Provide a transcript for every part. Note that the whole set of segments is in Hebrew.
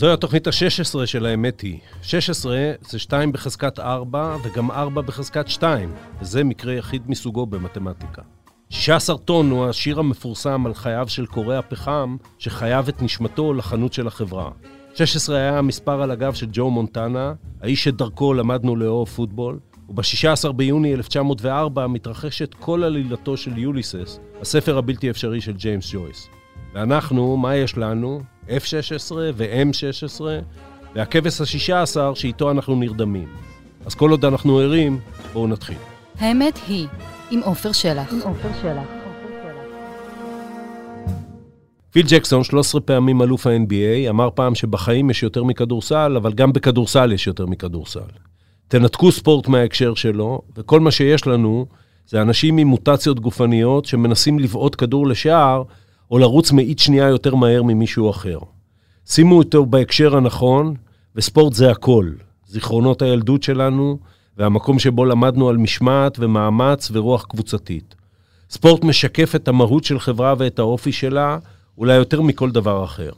זוהי התוכנית ה-16 של האמת היא. 16 זה 2 בחזקת 4 וגם 4 בחזקת 2, וזה מקרה יחיד מסוגו במתמטיקה. 16 טון הוא השיר המפורסם על חייו של קורא הפחם, שחייב את נשמתו לחנות של החברה. 16 היה המספר על הגב של ג'ו מונטנה, האיש שדרכו למדנו לאהוב פוטבול, וב-16 ביוני 1904 מתרחשת כל עלילתו של יוליסס, הספר הבלתי אפשרי של ג'יימס ג'ויס. ואנחנו, מה יש לנו? F-16 ו-M-16 והכבש ה-16 שאיתו אנחנו נרדמים. אז כל עוד אנחנו ערים, בואו נתחיל. האמת היא, עם עופר שלח. עם עופר שלח. פיל ג'קסון, 13 פעמים אלוף ה-NBA, אמר פעם שבחיים יש יותר מכדורסל, אבל גם בכדורסל יש יותר מכדורסל. תנתקו ספורט מההקשר שלו, וכל מה שיש לנו זה אנשים עם מוטציות גופניות שמנסים לבעוט כדור לשער, או לרוץ מאית שנייה יותר מהר ממישהו אחר. שימו אותו בהקשר הנכון, וספורט זה הכל. זיכרונות הילדות שלנו, והמקום שבו למדנו על משמעת ומאמץ ורוח קבוצתית. ספורט משקף את המהות של חברה ואת האופי שלה, אולי יותר מכל דבר אחר.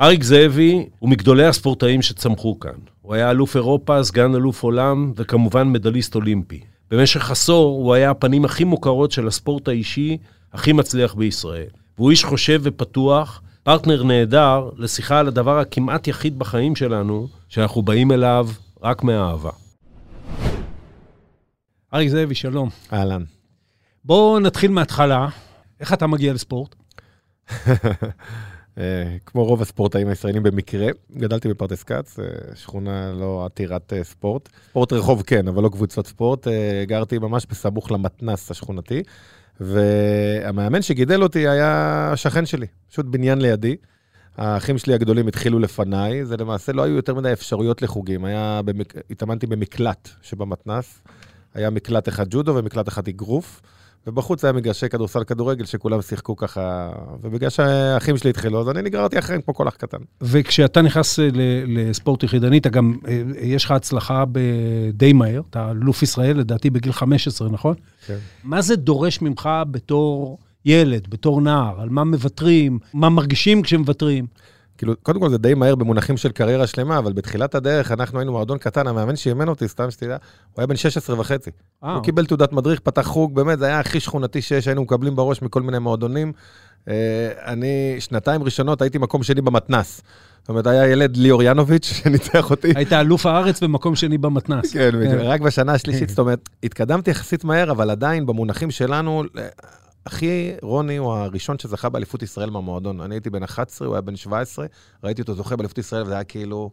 אריק זאבי הוא מגדולי הספורטאים שצמחו כאן. הוא היה אלוף אירופה, סגן אלוף עולם, וכמובן מדליסט אולימפי. במשך עשור הוא היה הפנים הכי מוכרות של הספורט האישי הכי מצליח בישראל. והוא איש חושב ופתוח, פרטנר נהדר לשיחה על הדבר הכמעט יחיד בחיים שלנו, שאנחנו באים אליו רק מהאהבה. אריק זאבי, שלום. אהלן. בואו נתחיל מההתחלה. איך אתה מגיע לספורט? אה, כמו רוב הספורטאים הישראלים במקרה, גדלתי בפרדס כץ, אה, שכונה לא עתירת אה, ספורט. ספורט רחוב כן, אבל לא קבוצות ספורט. גרתי ממש בסמוך למתנס השכונתי, והמאמן שגידל אותי היה שכן שלי, פשוט בניין לידי. האחים שלי הגדולים התחילו לפניי, זה למעשה לא היו יותר מדי אפשרויות לחוגים. היה במק... התאמנתי במקלט שבמתנס, היה מקלט אחד ג'ודו ומקלט אחד אגרוף. ובחוץ היה מגרשי כדורסל כדורגל שכולם שיחקו ככה, ובגלל שהאחים שלי התחילו, אז אני נגררתי אחריהם כמו כל אח קטן. וכשאתה נכנס לספורט יחידני, אתה גם, אה, יש לך הצלחה די מהר, אתה אלוף ישראל, לדעתי בגיל 15, נכון? כן. מה זה דורש ממך בתור ילד, בתור נער? על מה מוותרים? מה מרגישים כשמוותרים? כאילו, קודם כל זה די מהר במונחים של קריירה שלמה, אבל בתחילת הדרך אנחנו היינו מועדון קטן, המאמן שאימן אותי, סתם שתדע, הוא היה בן 16 וחצי. אה. הוא קיבל תעודת מדריך, פתח חוג, באמת, זה היה הכי שכונתי שיש, היינו מקבלים בראש מכל מיני מועדונים. אה, אני, שנתיים ראשונות הייתי מקום שני במתנס. זאת אומרת, היה ילד ליאור ינוביץ' שניצח אותי. היית אלוף הארץ במקום שני במתנס. כן, כן, רק בשנה השלישית, זאת אומרת, התקדמתי יחסית מהר, אבל עדיין במונחים שלנו, אחי רוני הוא הראשון שזכה באליפות ישראל מהמועדון. אני הייתי בן 11, הוא היה בן 17, ראיתי אותו זוכה באליפות ישראל, וזה היה כאילו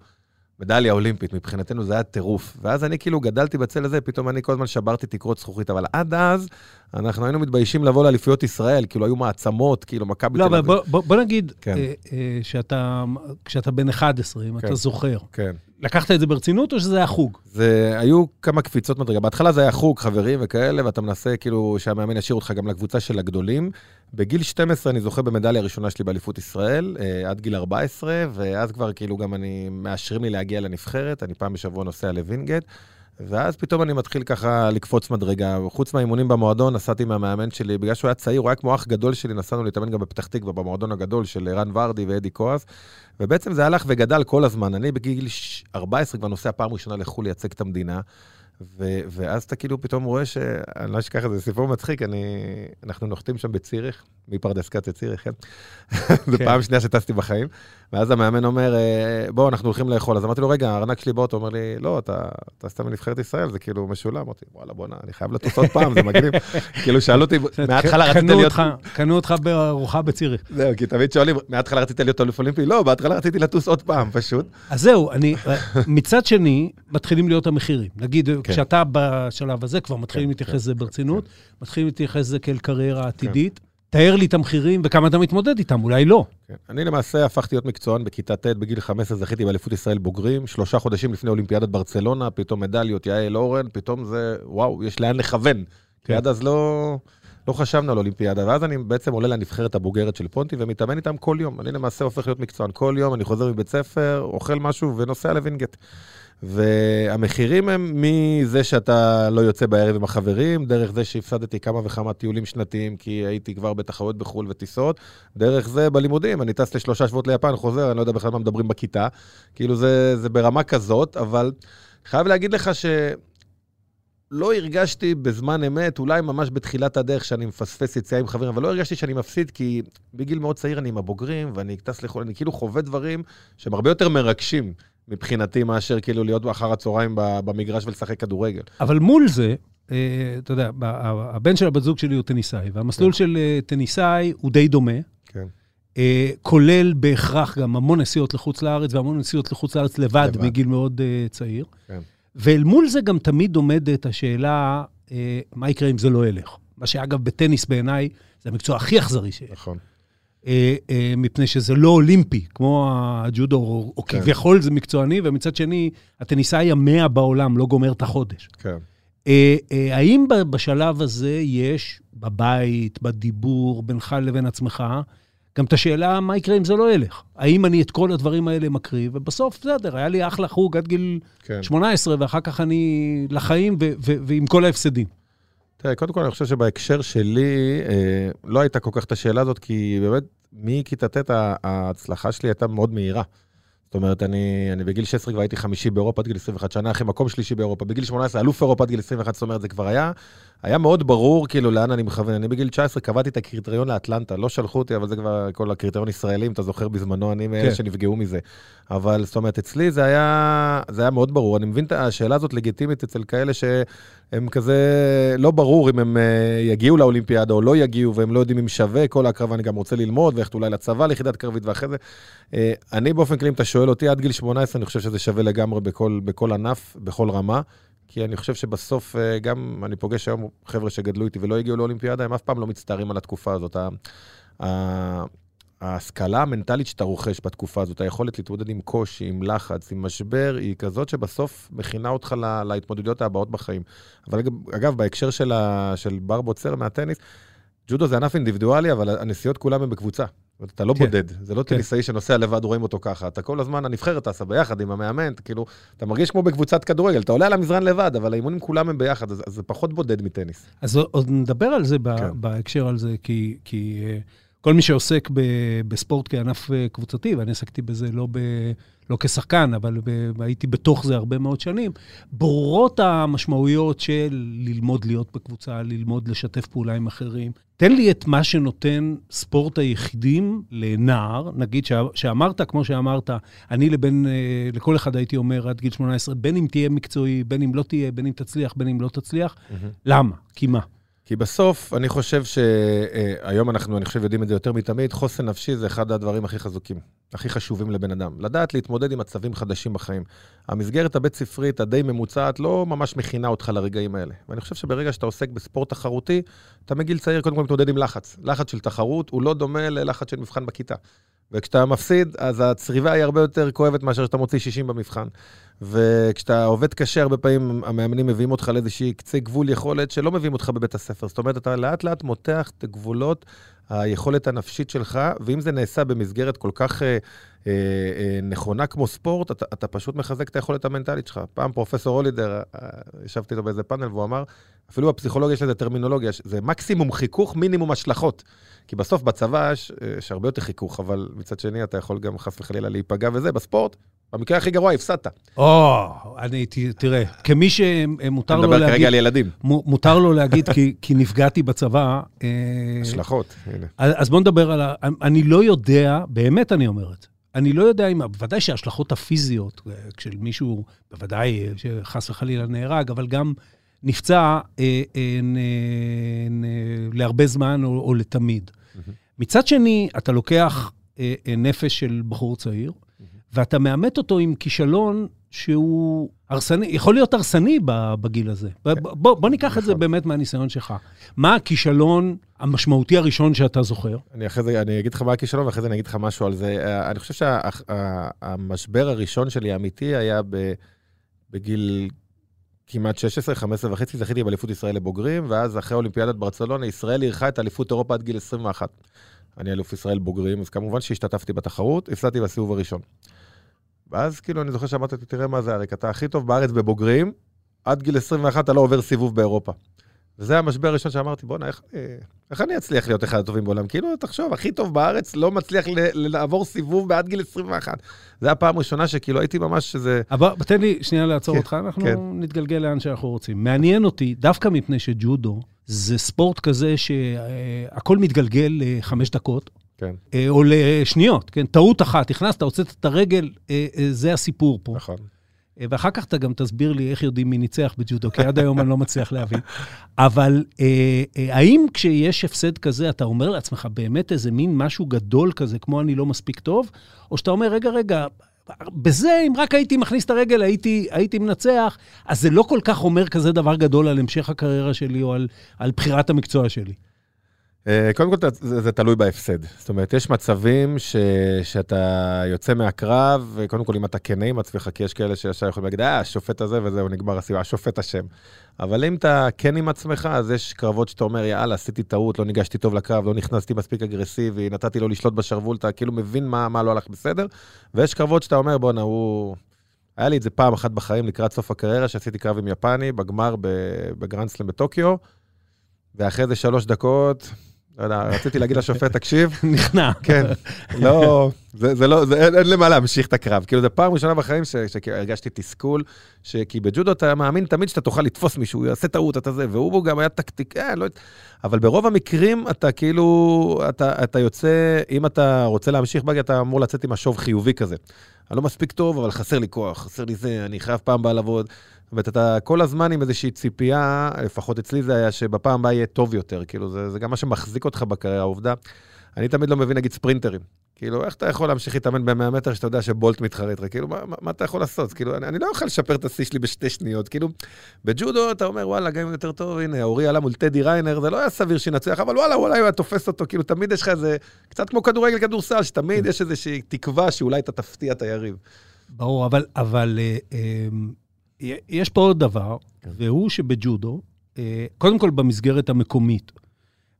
מדליה אולימפית, מבחינתנו זה היה טירוף. ואז אני כאילו גדלתי בצל הזה, פתאום אני כל הזמן שברתי תקרות זכוכית, אבל עד אז אנחנו היינו מתביישים לבוא לאליפויות ישראל, כאילו היו מעצמות, כאילו מכבי לא, אבל בוא, בוא, בוא נגיד כן. אה, אה, שאתה, כשאתה בן 11, אם כן. אתה זוכר. כן. לקחת את זה ברצינות או שזה היה חוג? זה, היו כמה קפיצות מדרגה. בהתחלה זה היה חוג, חברים וכאלה, ואתה מנסה כאילו שהמאמן ישאיר אותך גם לקבוצה של הגדולים. בגיל 12 אני זוכה במדליה הראשונה שלי באליפות ישראל, אה, עד גיל 14, ואז כבר כאילו גם אני, מאשרים לי להגיע לנבחרת, אני פעם בשבוע נוסע לווינגייט. ואז פתאום אני מתחיל ככה לקפוץ מדרגה. חוץ מהאימונים במועדון, נסעתי מהמאמן שלי, בגלל שהוא היה צעיר, הוא היה כמו אח גדול שלי, נסענו להתאמן גם בפתח תקווה, במועדון הגדול של רן ורדי ואדי כועס. ובעצם זה הלך וגדל כל הזמן. אני בגיל 14 כבר נוסע פעם ראשונה לחו"ל לייצג את המדינה. ו- ואז אתה כאילו פתאום רואה ש... אני לא אשכח את זה, סיפור מצחיק, אני... אנחנו נוחתים שם בציריך, מפרדס כץ לציריך, כן? זו כן. פעם שנייה שטסתי בחיים. ואז המאמן אומר, אה, בואו, אנחנו הולכים לאכול. אז אמרתי לו, רגע, הארנק שלי באוטו, אומר לי, לא, אתה טסת מנבחרת ישראל, זה כאילו משולם. אמרתי, וואלה, בואנה, אני חייב לטוס עוד פעם, זה מגניב. כאילו, שאלו אותי, מההתחלה רצית להיות... קנו אותך בארוחה בציריך. זהו, כי תמיד שואלים, מההתחלה רצית להיות אלוף אולימפי? לא, בהתחלה רציתי לטוס עוד פעם, פשוט. אז זהו, אני, מצד שני, מתחילים להיות המחירים. נגיד, כן. כשאתה בשלב הזה, כבר מתחילים כן, להתייחס לזה ברצינות, מתחילים להתייחס לזה כאל קריירה עתידית. תאר לי את המחירים וכמה אתה מתמודד איתם, אולי לא. כן. אני למעשה הפכתי להיות מקצוען בכיתה ט', בגיל 15 זכיתי באליפות ישראל בוגרים, שלושה חודשים לפני אולימפיאדת ברצלונה, פתאום מדליות, יעל אורן, פתאום זה, וואו, יש לאן לכוון. כן. כי עד אז לא, לא חשבנו על אולימפיאדה, ואז אני בעצם עולה לנבחרת הבוגרת של פונטי ומתאמן איתם כל יום. אני למעשה הופך להיות מקצוען כל יום, אני חוזר מבית ספר, אוכל משהו ונוסע לווינגייט. והמחירים הם מזה שאתה לא יוצא בערב עם החברים, דרך זה שהפסדתי כמה וכמה טיולים שנתיים, כי הייתי כבר בתחרויות בחו"ל וטיסות, דרך זה בלימודים, אני טס לשלושה שבועות ליפן, חוזר, אני לא יודע בכלל מה מדברים בכיתה. כאילו זה, זה ברמה כזאת, אבל חייב להגיד לך ש... לא הרגשתי בזמן אמת, אולי ממש בתחילת הדרך, שאני מפספס יציאה עם חברים, אבל לא הרגשתי שאני מפסיד, כי בגיל מאוד צעיר אני עם הבוגרים, ואני טס לחו"ל, אני כאילו חווה דברים שהם הרבה יותר מרגשים מבחינתי, מאשר כאילו להיות אחר הצהריים במגרש ולשחק כדורגל. אבל מול זה, אה, אתה יודע, הבן של הבת זוג שלי הוא טניסאי, והמסלול כן. של אה, טניסאי הוא די דומה. כן. אה, כולל בהכרח גם המון נסיעות לחוץ לארץ, והמון נסיעות לחוץ לארץ לבד, לבד. מגיל מאוד צעיר. כן. ואל מול זה גם תמיד עומדת השאלה, אה, מה יקרה אם זה לא ילך? מה שאגב, בטניס בעיניי, זה המקצוע הכי אכזרי שיש. נכון. אה, אה, מפני שזה לא אולימפי, כמו הג'ודו, או, או כן. כביכול זה מקצועני, ומצד שני, הטניסאי המאה בעולם לא גומר את החודש. כן. אה, אה, האם בשלב הזה יש, בבית, בדיבור, בינך לבין עצמך, גם את השאלה, מה יקרה אם זה לא ילך? האם אני את כל הדברים האלה מקריב? ובסוף, בסדר, היה לי אחלה חוג עד גיל כן. 18, ואחר כך אני לחיים ו- ו- ועם כל ההפסדים. תראה, קודם כל, אני חושב שבהקשר שלי, אה, לא הייתה כל כך את השאלה הזאת, כי באמת, מכיתה ט' ההצלחה שלי הייתה מאוד מהירה. זאת אומרת, אני, אני בגיל 16 כבר הייתי חמישי באירופה עד גיל 21 שנה, אחרי מקום שלישי באירופה. בגיל 18, אלוף אירופה עד גיל 21, זאת אומרת, זה כבר היה, היה מאוד ברור כאילו לאן אני מכוון. אני בגיל 19 קבעתי את הקריטריון לאטלנטה, לא שלחו אותי, אבל זה כבר כל הקריטריון ישראלים, אתה זוכר בזמנו, אני מאלה כן. שנפגעו מזה. אבל זאת אומרת, אצלי זה היה, זה היה מאוד ברור. אני מבין את השאלה הזאת לגיטימית אצל כאלה שהם כזה, לא ברור אם הם אה, יגיעו לאולימפיאדה או לא יגיעו, והם לא יודעים אם שווה כל ההקרבה, אני גם רוצה ללמוד, ואיך אולי לצבא ליחידת קרבית, ואחרי זה. אה, אני באופן כללי, אם אתה שואל אותי, עד גיל 18, אני חושב שזה שווה לגמרי בכל, בכל ענף, בכל רמה. כי אני חושב שבסוף, אה, גם אני פוגש היום חבר'ה שגדלו איתי ולא הגיעו לאולימפיאדה, הם אף פעם לא מצטערים על התקופה הזאת. ההשכלה המנטלית שאתה רוכש בתקופה הזאת, היכולת להתמודד עם קושי, עם לחץ, עם משבר, היא כזאת שבסוף מכינה אותך לה, להתמודדויות הבאות בחיים. אבל אגב, בהקשר של, ה, של בר בוצר מהטניס, ג'ודו זה ענף אינדיבידואלי, אבל הנסיעות כולם הם בקבוצה. אתה לא כן. בודד, זה לא כן. טניסאי שנוסע לבד, רואים אותו ככה. אתה כל הזמן, הנבחרת טסה ביחד עם המאמן, אתה כאילו, אתה מרגיש כמו בקבוצת כדורגל, אתה עולה על המזרן לבד, אבל האימונים כולם הם ביחד, אז, אז זה פחות בודד מטניס. אז עוד נדבר על זה כן. בהקשר על זה, כי, כי אה, כל מי שעוסק ב, בספורט כענף אה, קבוצתי, ואני עסקתי בזה לא, ב, לא כשחקן, אבל הייתי בתוך זה הרבה מאוד שנים, ברורות המשמעויות של ללמוד להיות בקבוצה, ללמוד לשתף פעולה עם אחרים. תן לי את מה שנותן ספורט היחידים לנער, נגיד ש, שאמרת, כמו שאמרת, אני לבן, אה, לכל אחד הייתי אומר עד גיל 18, בין אם תהיה מקצועי, בין אם לא תהיה, בין אם תצליח, בין אם לא תצליח. Mm-hmm. למה? כי מה? כי בסוף, אני חושב שהיום אנחנו, אני חושב, יודעים את זה יותר מתמיד, חוסן נפשי זה אחד הדברים הכי חזוקים, הכי חשובים לבן אדם. לדעת להתמודד עם מצבים חדשים בחיים. המסגרת הבית-ספרית, הדי ממוצעת, לא ממש מכינה אותך לרגעים האלה. ואני חושב שברגע שאתה עוסק בספורט תחרותי, אתה מגיל צעיר קודם כל מתמודד עם לחץ. לחץ של תחרות הוא לא דומה ללחץ של מבחן בכיתה. וכשאתה מפסיד, אז הצריבה היא הרבה יותר כואבת מאשר שאתה מוציא 60 במבחן. וכשאתה עובד קשה, הרבה פעמים המאמנים מביאים אותך לאיזושהי קצה גבול יכולת שלא מביאים אותך בבית הספר. זאת אומרת, אתה לאט לאט מותח את גבולות היכולת הנפשית שלך, ואם זה נעשה במסגרת כל כך אה, אה, אה, נכונה כמו ספורט, אתה, אתה פשוט מחזק את היכולת המנטלית שלך. פעם פרופסור הולידר, אה, ישבתי איתו באיזה פאנל, והוא אמר, אפילו בפסיכולוגיה יש לזה טרמינולוגיה, זה מקסימום חיכוך, מינימום השלכות. כי בסוף בצבא יש, יש הרבה יותר חיכוך, אבל מצד שני אתה יכול גם חס וחלילה להיפגע וזה, בספורט, במקרה הכי גרוע הפסדת. או, אני, תראה, כמי שמותר לו להגיד... אני מדבר כרגע על ילדים. מותר לו להגיד, כי, כי נפגעתי בצבא. השלכות, הנה. אז בוא נדבר על ה... אני לא יודע, באמת אני אומר את זה, אני לא יודע אם, בוודאי שההשלכות הפיזיות, אה, כשל מישהו, בוודאי אה, שחס וחלילה נהרג, אבל גם נפצע אה, אה, נ, נ, להרבה זמן או, או לתמיד. Mm-hmm. מצד שני, אתה לוקח אה, אה, נפש של בחור צעיר, mm-hmm. ואתה מאמת אותו עם כישלון שהוא הרסני, יכול להיות הרסני בגיל הזה. כן. בוא, בוא ניקח את זה נכון. באמת מהניסיון שלך. מה הכישלון המשמעותי הראשון שאתה זוכר? אני אחרי זה, אני אגיד לך מה הכישלון, ואחרי זה אני אגיד לך משהו על זה. אה, אני חושב שהמשבר הראשון שלי האמיתי היה בגיל כמעט 16, 15 וחצי, זכיתי באליפות ישראל לבוגרים, ואז אחרי אולימפיאדת ברצלונה, ישראל אירחה את אליפות אירופה עד גיל 21. אני אלוף ישראל בוגרים, אז כמובן שהשתתפתי בתחרות, הפסדתי בסיבוב הראשון. ואז כאילו אני זוכר שאמרתי, תראה מה זה, אריק, אתה הכי טוב בארץ בבוגרים, עד גיל 21 אתה לא עובר סיבוב באירופה. וזה המשבר הראשון שאמרתי, בואנה, איך, אה, איך אני אצליח להיות אחד הטובים בעולם? כאילו, תחשוב, הכי טוב בארץ לא מצליח לעבור סיבוב בעד גיל 21. זו הפעם הראשונה שכאילו הייתי ממש איזה... אבל תן לי שנייה לעצור כן, אותך, אנחנו כן. נתגלגל לאן שאנחנו רוצים. מעניין אותי, דווקא מפני שג'ודו זה ספורט כזה שהכל מתגלגל לחמש דקות, כן, אה, או לשניות, כן? טעות אחת, הכנסת, הוצאת את הרגל, אה, אה, זה הסיפור פה. נכון. אה, ואחר כך אתה גם תסביר לי איך יודעים מי ניצח בג'ודו, כי עד היום אני לא מצליח להבין. אבל אה, אה, האם כשיש הפסד כזה, אתה אומר לעצמך באמת איזה מין משהו גדול כזה, כמו אני לא מספיק טוב, או שאתה אומר, רגע, רגע, בזה, אם רק הייתי מכניס את הרגל, הייתי, הייתי מנצח, אז זה לא כל כך אומר כזה דבר גדול על המשך הקריירה שלי או על, על בחירת המקצוע שלי. אה, קודם כל, זה, זה תלוי בהפסד. זאת אומרת, יש מצבים ש, שאתה יוצא מהקרב, וקודם כל, אם אתה כנה עם עצמך, כי יש כאלה שישר יכולים להגיד, אה, השופט הזה וזהו, נגמר הסיבה, השופט אשם. אבל אם אתה כן עם עצמך, אז יש קרבות שאתה אומר, יאללה, עשיתי טעות, לא ניגשתי טוב לקרב, לא נכנסתי מספיק אגרסיבי, נתתי לו לשלוט בשרוול, אתה כאילו מבין מה, מה לא הלך בסדר. ויש קרבות שאתה אומר, בואנה, הוא... היה לי את זה פעם אחת בחיים לקראת סוף הקריירה, שעשיתי קרב עם יפני, בגמר בגרנדסלם בטוקיו, ואחרי זה שלוש דקות, לא יודע, רציתי להגיד לשופט, תקשיב, נכנע. כן, לא, זה, זה לא, זה, אין, אין למה להמשיך את הקרב. כאילו, זו פעם ראשונה בחיים שהרגשתי תסכול, כי בג'ודו אתה מאמין תמיד שאתה תוכל לתפוס מישהו, הוא יעשה טעות, אתה זה, והוא גם היה טקטיק, אה, לא... אבל ברוב המקרים אתה כאילו, אתה, אתה יוצא, אם אתה רוצה להמשיך בגי, אתה אמור לצאת עם משוב חיובי כזה. אני לא מספיק טוב, אבל חסר לי כוח, חסר לי זה, אני חייב פעם הבאה לעבוד. זאת אומרת, אתה כל הזמן עם איזושהי ציפייה, לפחות אצלי זה היה, שבפעם הבאה יהיה טוב יותר. כאילו, זה, זה גם מה שמחזיק אותך בקריירה, העובדה. אני תמיד לא מבין, נגיד, ספרינטרים. כאילו, איך אתה יכול להמשיך להתאמן ב-100 מטר שאתה יודע שבולט איתך? כאילו, מה, מה, מה אתה יכול לעשות? כאילו, אני, אני לא יכול לשפר את השיא שלי בשתי שניות. כאילו, בג'ודו אתה אומר, וואלה, גם אם יותר טוב, הנה, אורי עלה מול טדי ריינר, זה לא היה סביר שינצח, אבל וואלה, אולי הוא היה תופס אותו. כאילו, תמיד יש לך איזה, קצת כמו כדורגל, כדורסל, שתמיד יש איזושהי תקווה שאולי אתה תפתיע את היריב. ברור, אבל, אבל אה, אה, יש פה עוד דבר, כן. והוא שבג'ודו, אה, קודם כל במסגרת המקומית,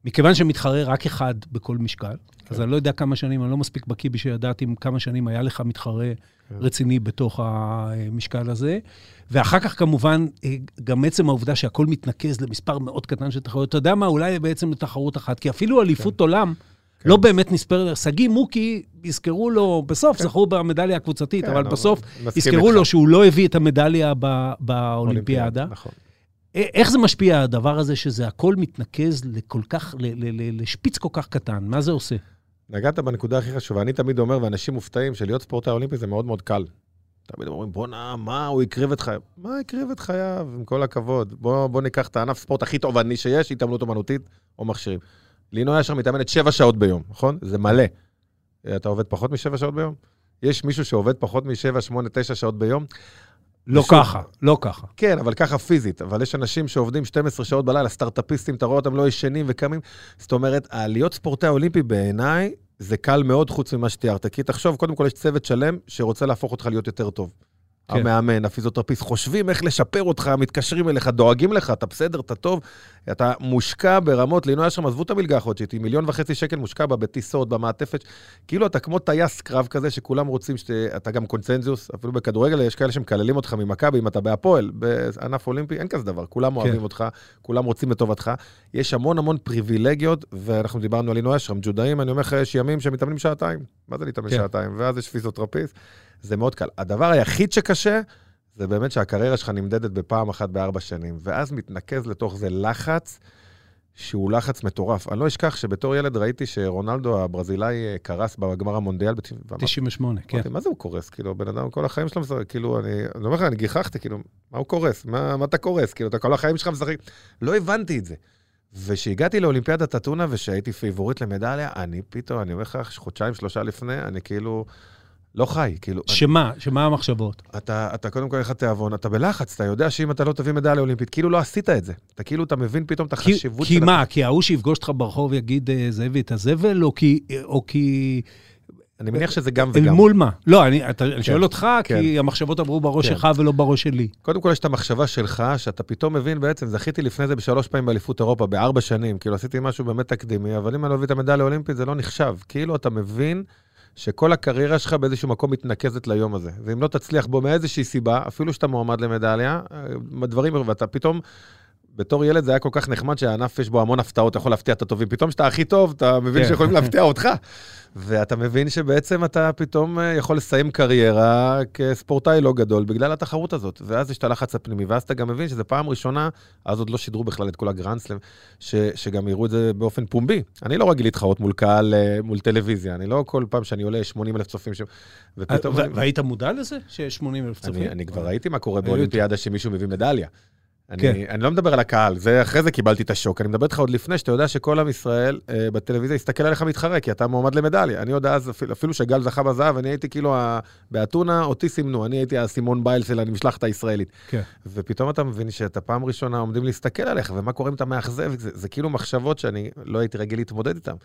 מכיוון שמתחרה רק אחד בכל משקל, אז כן. אני לא יודע כמה שנים, אני לא מספיק בקיא בשביל לדעת אם כמה שנים היה לך מתחרה כן. רציני בתוך המשקל הזה. ואחר כך, כמובן, אה, גם עצם העובדה שהכל מתנקז למספר מאוד קטן של תחרויות. אתה יודע מה, אולי בעצם לתחרות אחת, כי אפילו אליפות עולם כן. לא באמת נספרת. שגיא מוקי, יזכרו לו, בסוף כן. זכו במדליה הקבוצתית, כן, אבל אבל בסוף יזכרו. לו שהוא לא הביא את המדליה ב- באולימפיאדה. נכון. א- איך זה משפיע, הדבר הזה, שזה הכל מתנקז לכל כך, ל- ל- ל- לשפיץ כל כך קטן? מה זה עושה? נגעת בנקודה הכי חשובה. אני תמיד אומר, ואנשים מופתעים, שלהיות ספורטאי אולימפי זה מאוד מאוד קל. תמיד אומרים, בואנה, מה, הוא הקריב את חייו. מה הקריב את חייו, עם כל הכבוד. בוא, בוא ניקח את הענף ספורט הכי תובעני שיש, התעמלות אומנותית או מכשירים. לינוי אשר מתאמנת שבע שעות ביום, נכון? זה מלא. אתה עובד פחות משבע שעות ביום? יש מישהו שעובד פחות משבע, שמונה, תשע שעות ביום? לא ושוב- ככה, לא ככה. כן, אבל ככה פיזית. אבל יש אנשים שעובדים 12 שעות בלילה, סטארט-אפיסטים, אתה רואה אותם לא ישנים וקמים. זאת אומרת, להיות ספורטאי אולימפי בעיניי, זה קל מאוד חוץ ממה שתיארת. כי תחשוב, קודם כל יש צוות שלם שרוצה להפוך אותך להיות יותר טוב. כן. המאמן, הפיזיותרפיסט, חושבים איך לשפר אותך, מתקשרים אליך, דואגים לך, אתה בסדר, אתה טוב. אתה מושקע ברמות, לינוי אשרם, עזבו את המלגה החודשית, היא מיליון וחצי שקל מושקע בה בטיסות, במעטפת. כאילו אתה כמו טייס קרב כזה, שכולם רוצים שאתה גם קונצנזוס, אפילו בכדורגל יש כאלה שמקללים אותך ממכבי, אם אתה בהפועל, בענף אולימפי, אין כזה דבר, כולם אוהבים אותך, כולם רוצים לטובתך. יש המון המון פריבילגיות, ואנחנו דיברנו על לינוי אשרם, ג'ודאים, אני אומר לך, יש ימים שמתאמנים שעתיים. מה זה להתאמן כן. שעתיים? ואז יש פיזיותרפיסט. זה מאוד קל. הדבר היחיד שקשה, זה באמת שהקריירה שלך נמדדת בפעם אחת בארבע שנים, ואז מתנקז לתוך זה לחץ, שהוא לחץ מטורף. אני לא אשכח שבתור ילד ראיתי שרונלדו הברזילאי אה, קרס בגמר המונדיאל, בת- ואמרתי, 98, כן. אמרתי, מה זה הוא קורס? כאילו, בן אדם כל החיים שלו משחק, כאילו, אני אני אומר לך, אני גיחכתי, כאילו, מה הוא קורס? מה, מה אתה קורס? כאילו, אתה כל החיים שלך משחק. לא הבנתי את זה. וכשהגעתי לאולימפיאדת אתונה ושהייתי פיבוריט למדליה, אני פתאום, אני אומר לך, חודשיים, שלושה לפני, אני כאילו לא חי, כאילו... שמה? שמה המחשבות? אתה, אתה קודם כל אין לך תיאבון, אתה בלחץ, אתה יודע שאם אתה לא תביא מדליה אולימפית, כאילו לא עשית את זה. אתה כאילו, אתה מבין פתאום את כי, החשיבות כי של... מה? כי ההוא שיפגוש אותך ברחוב יגיד, אה, זאבי את הזבל, או כי... או כי... אני מניח שזה גם אל וגם. מול מה? לא, אני, אתה, אני שואל אותך, כן. כי המחשבות עברו בראש כן. שלך ולא בראש שלי. קודם כל יש את המחשבה שלך, שאתה פתאום מבין בעצם, זכיתי לפני זה בשלוש פעמים באליפות אירופה, בארבע שנים, כאילו עשיתי משהו באמת תקדימי, אבל אם אני לא מביא את המדליה האולימפית, זה לא נחשב. כאילו אתה מבין שכל הקריירה שלך באיזשהו מקום מתנקזת ליום הזה. ואם לא תצליח בו מאיזושהי סיבה, אפילו שאתה מועמד למדליה, אה, דברים, ואתה פתאום... בתור ילד זה היה כל כך נחמד שהענף יש בו המון הפתעות, אתה יכול להפתיע את הטובים. פתאום כשאתה הכי טוב, אתה מבין כן. שיכולים להפתיע אותך. ואתה מבין שבעצם אתה פתאום אה, יכול לסיים קריירה כספורטאי לא גדול בגלל התחרות הזאת. ואז יש את הלחץ הפנימי, ואז אתה גם מבין שזו פעם ראשונה, אז עוד לא שידרו בכלל את כל הגרנדסלם, ש, שגם יראו את זה באופן פומבי. אני לא רגיל להתחרות מול קהל, אה, מול טלוויזיה, אני לא כל פעם שאני עולה 80 אלף צופים שם, ופתאום... ו- והיית מודע לזה שיש 80 אלף צופים? אני, אני כבר ראיתי מה קורה באולימפיאדה שמישהו מביא מדליה. אני, כן. אני לא מדבר על הקהל, זה אחרי זה קיבלתי את השוק. אני מדבר איתך עוד לפני שאתה יודע שכל עם ישראל אה, בטלוויזיה יסתכל עליך מתחרה, כי אתה מועמד למדליה. אני עוד אז, אפילו, אפילו שגל זכה בזהב, אני הייתי כאילו, ה- באתונה, אותי סימנו, אני הייתי הסימון בייל של המשלחת הישראלית. כן. ופתאום אתה מבין שאתה פעם ראשונה עומדים להסתכל עליך, ומה קורה אם אתה מאכזב, זה, זה כאילו מחשבות שאני לא הייתי רגיל להתמודד איתן.